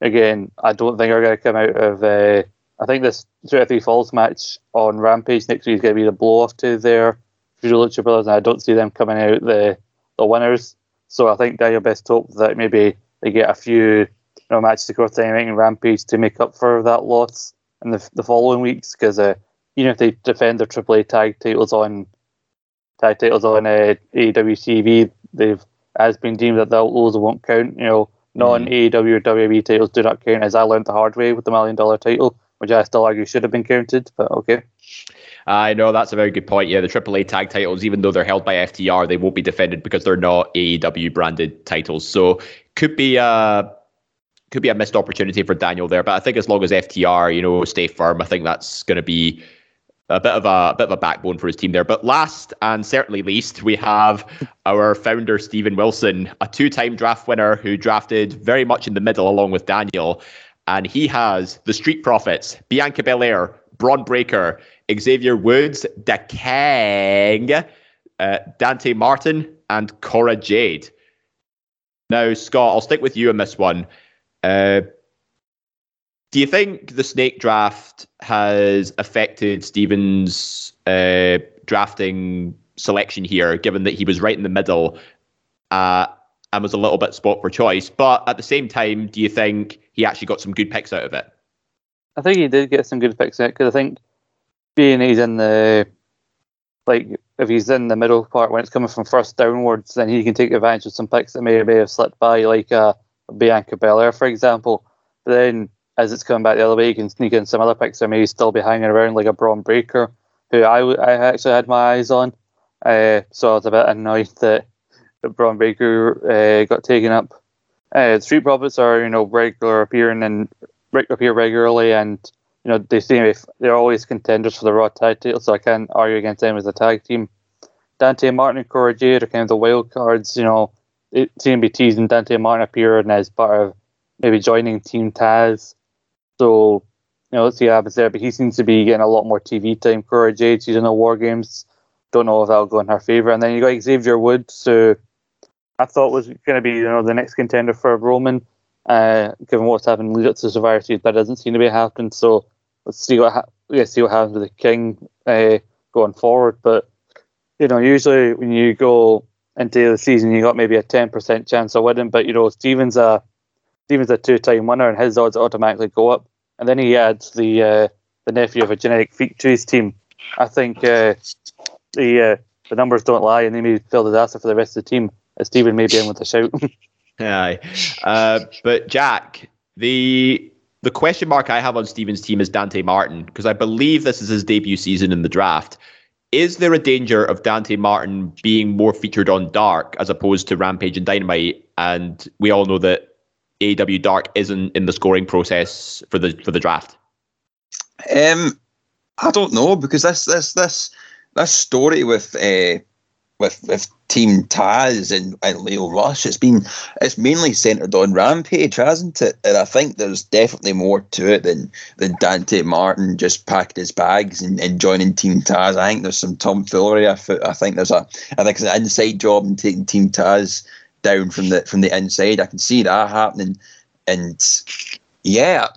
again I don't think are going to come out of. Uh, I think this 33 Falls match on Rampage next week is going to be the blow off to their Lucha Brothers, and I don't see them coming out the the winners. So I think they Daniel best hope that maybe they get a few you know, matches across Dynamite and Rampage to make up for that loss in the, the following weeks. Because uh, even if they defend their AAA tag titles on tag titles on uh, AEW TV, they've has been deemed that those won't count. You know, non AEW or WWE titles do not count, as I learned the hard way with the million dollar title, which I still argue should have been counted. But okay. I know that's a very good point. Yeah, the AAA tag titles, even though they're held by FTR, they won't be defended because they're not AEW branded titles. So could be a could be a missed opportunity for Daniel there. But I think as long as FTR, you know, stay firm, I think that's going to be a bit of a, a, bit of a backbone for his team there. But last and certainly least, we have our founder Stephen Wilson, a two-time draft winner who drafted very much in the middle along with Daniel, and he has the Street Profits, Bianca Belair, Bron Breakker, Xavier Woods, Da Kang, uh, Dante Martin, and Cora Jade. Now, Scott, I'll stick with you on this one. Uh, do you think the snake draft has affected Stevens' uh, drafting selection here, given that he was right in the middle uh, and was a little bit spot for choice? But at the same time, do you think he actually got some good picks out of it? I think he did get some good picks out because I think being he's in the like if he's in the middle part when it's coming from first downwards, then he can take advantage of some picks that may, may have slipped by, like uh, Bianca Belair, for example. But then as it's coming back the other way, you can sneak in some other picks that may still be hanging around, like a Bron Breakker, who I, I actually had my eyes on. Uh, so I was a bit annoyed that, that Bron Breakker uh, got taken up. Uh, Street Profits are, you know, regular appearing and appear regularly, and you know they seem if they're always contenders for the Raw tag title, so I can't argue against them as a tag team. Dante Martin and Cora Jade are kind of the wild cards. You know, it seemed to be teasing Dante Martin appearing as part of maybe joining Team Taz. So, you know, let's see what happens there. But he seems to be getting a lot more TV time. Cora Jade, she's in the War Games. Don't know if that'll go in her favour. And then you got Xavier Woods, who I thought was going to be, you know, the next contender for Roman. Uh, given what's happened lead up to Survivor Series, that doesn't seem to be happening. So let's see what ha- let's see what happens with the King uh, going forward. But you know, usually when you go into the season, you got maybe a ten percent chance of winning. But you know, Stevens a Stevens a two-time winner, and his odds automatically go up. And then he adds the uh, the nephew of a genetic freak to his team. I think uh, the the numbers don't lie, and they may the disaster for the rest of the team. Stephen may be in with a shout. Aye. Uh, but Jack, the the question mark I have on Steven's team is Dante Martin because I believe this is his debut season in the draft. Is there a danger of Dante Martin being more featured on Dark as opposed to Rampage and Dynamite? And we all know that AW Dark isn't in the scoring process for the for the draft. Um, I don't know because this this this this story with uh, with with Team Taz and, and Lio Rush. It's been it's mainly centered on Rampage, hasn't it? And I think there's definitely more to it than than Dante Martin just packing his bags and, and joining Team Taz. I think there's some tomfoolery. I, I think there's a I think it's an inside job in taking Team Taz down from the from the inside. I can see that happening, and yeah.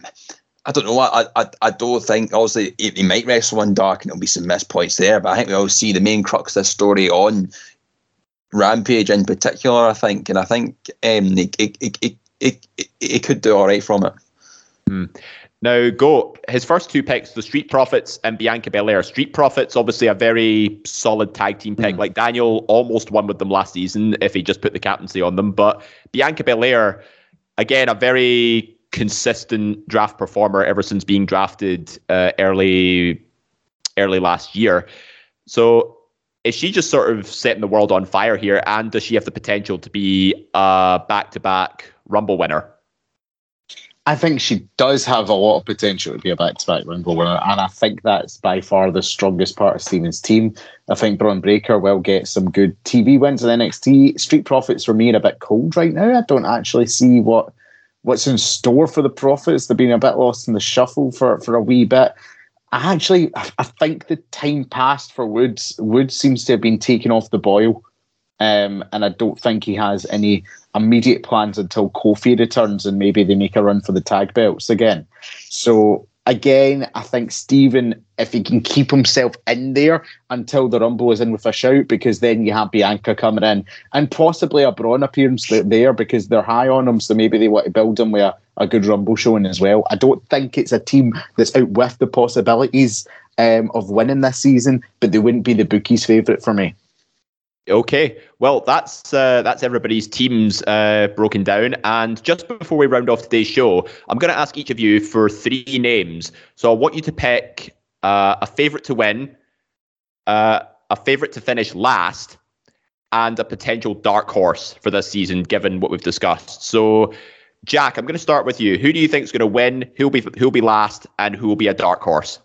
I don't know. I, I I don't think obviously he might wrestle on dark and there'll be some missed points there, but I think we all see the main crux of this story on Rampage in particular, I think, and I think um, it, it, it, it, it, could do all right from it. Hmm. Now, go his first two picks, the Street Profits and Bianca Belair. Street Profits, obviously a very solid tag team pick. Mm. Like Daniel almost won with them last season if he just put the captaincy on them. But Bianca Belair, again, a very consistent draft performer ever since being drafted uh, early, early last year. So is she just sort of setting the world on fire here? And does she have the potential to be a back to back Rumble winner? I think she does have a lot of potential to be a back to back Rumble winner. And I think that's by far the strongest part of Steven's team. I think Bron Breakker will get some good TV wins in NXT. Street Profits for me are a bit cold right now. I don't actually see what what's in store for the Profits. They've been a bit lost in the shuffle for, for a wee bit. I actually, I think the time passed for Woods. Woods seems to have been taken off the boil, um, and I don't think he has any immediate plans until Kofi returns and maybe they make a run for the tag belts again. So again, I think Stephen, if he can keep himself in there until the Rumble is in with a shout, because then you have Bianca coming in and possibly a Bron appearance there because they're high on him. So maybe they want to build him with a, a good Rumble showing as well. I don't think it's a team that's out with the possibilities um, of winning this season, but they wouldn't be the bookies' favourite for me. Okay, well that's uh, that's everybody's teams uh, broken down, and just before we round off today's show, I'm going to ask each of you for three names. So I want you to pick uh, a favorite to win, uh, a favorite to finish last, and a potential dark horse for this season, given what we've discussed. So, Jack, I'm going to start with you. Who do you think is going to win? Who'll be who'll be last, and who will be a dark horse?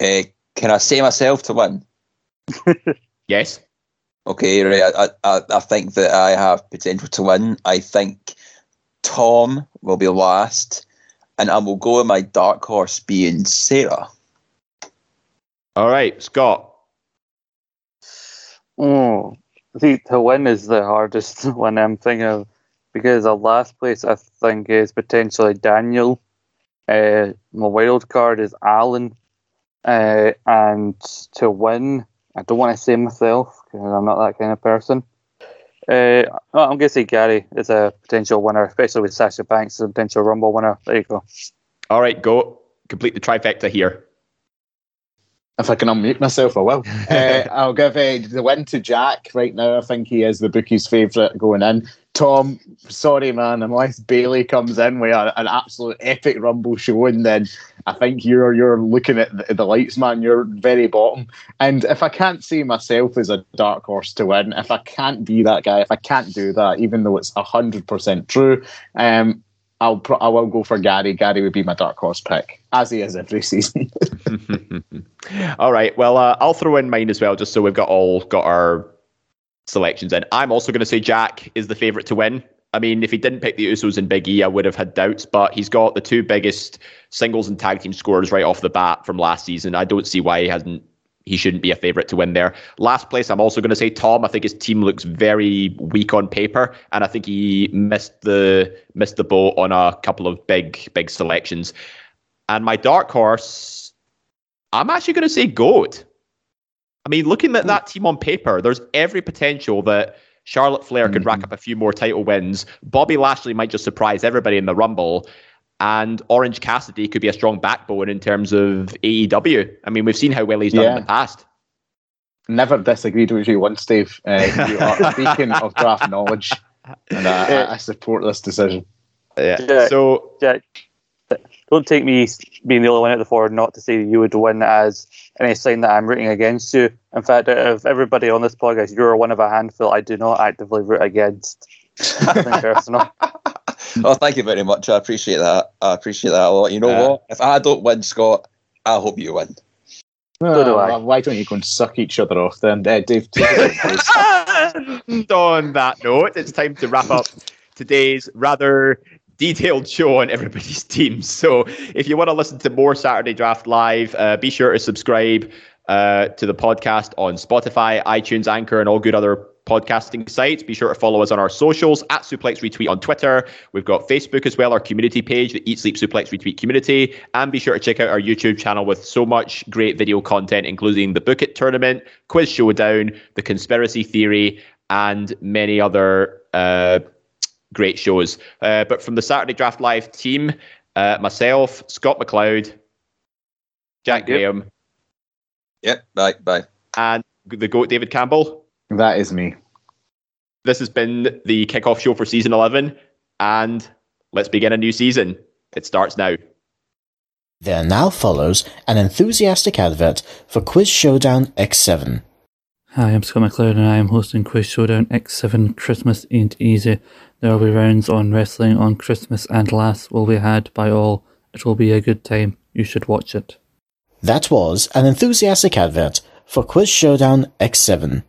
Uh, can I say myself to win? Yes. Okay, right. I, I, I think that I have potential to win. I think Tom will be last, and I will go with my dark horse being Sarah. All right, Scott. Oh, see, to win is the hardest one I'm thinking of because the last place I think is potentially Daniel. Uh, my wild card is Alan, uh, and to win, I don't want to say myself because I'm not that kind of person. Uh, I'm going to say Gary is a potential winner, especially with Sasha Banks as a potential Rumble winner. There you go. All right, go. Complete the trifecta here. If I can unmute myself, I will. uh, I'll give uh, the win to Jack right now. I think he is the bookie's favourite going in. Tom, sorry, man, unless Bayley comes in with an absolute epic Rumble showing, then I think you're you're looking at the, the, lights, man. You're very bottom. And if I can't see myself as a dark horse to win, if I can't be that guy, if I can't do that, even though it's hundred percent true, um, I'll I will go for Gary. Gary would be my dark horse pick, as he is every season. all right. Well, uh, I'll throw in mine as well, just so we've got all got our selections in. I'm also going to say Jack is the favourite to win. I mean, if he didn't pick the Usos and Big E, I would have had doubts, but he's got the two biggest singles and tag team scores right off the bat from last season. I don't see why he hasn't he shouldn't be a favourite to win there. Last place, I'm also going to say Tom. I think his team looks very weak on paper, and I think he missed the missed the boat on a couple of big big selections. And my dark horse, I'm actually going to say Goat. I mean, looking at that team on paper, there's every potential that Charlotte Flair could mm-hmm. rack up a few more title wins. Bobby Lashley might just surprise everybody in the Rumble. And Orange Cassidy could be a strong backbone in terms of AEW. I mean, we've seen how well he's done yeah. in the past. Never disagreed with you once, Dave. Uh, you are speaking of draft knowledge, and I, I support this decision. Yeah. Jack, so, Jack, don't take me being the only one at the four not to say you would win as any sign that I'm rooting against you. In fact, out of everybody on this podcast, you're one of a handful I do not actively root against. personal. oh, thank you very much. I appreciate that. I appreciate that a lot. You know yeah. what? If I don't win, Scott, I hope you win. Oh, do I. Why don't you go and suck each other off then, uh, Dave? And on that note, it's time to wrap up today's rather detailed show on everybody's teams. So if you want to listen to more Saturday Draft Live, uh, be sure to subscribe uh, to the podcast on Spotify, iTunes, Anchor, and all good other podcasting sites. Be sure to follow us on our socials at Suplex Retweet on Twitter. We've got Facebook as well, our community page, the Eat Sleep Suplex Retweet community. And be sure to check out our YouTube channel with so much great video content, including the Book It tournament, Quiz Showdown, the Conspiracy Theory, and many other uh, great shows. Uh, but from the Saturday Draft Live team, uh, myself, Scott McLeod, Jack Graham. Yep, bye, bye. And the GOAT David Campbell. That is me. This has been the kickoff show for season 11, and let's begin a new season. It starts now. There now follows an enthusiastic advert for Quiz Showdown X7. Hi, I'm Scott McLeod and I am hosting Quiz Showdown X7 Christmas Ain't Easy. There will be rounds on wrestling on Christmas and laughs will be had by all. It will be a good time. You should watch it. That was an enthusiastic advert for Quiz Showdown X7.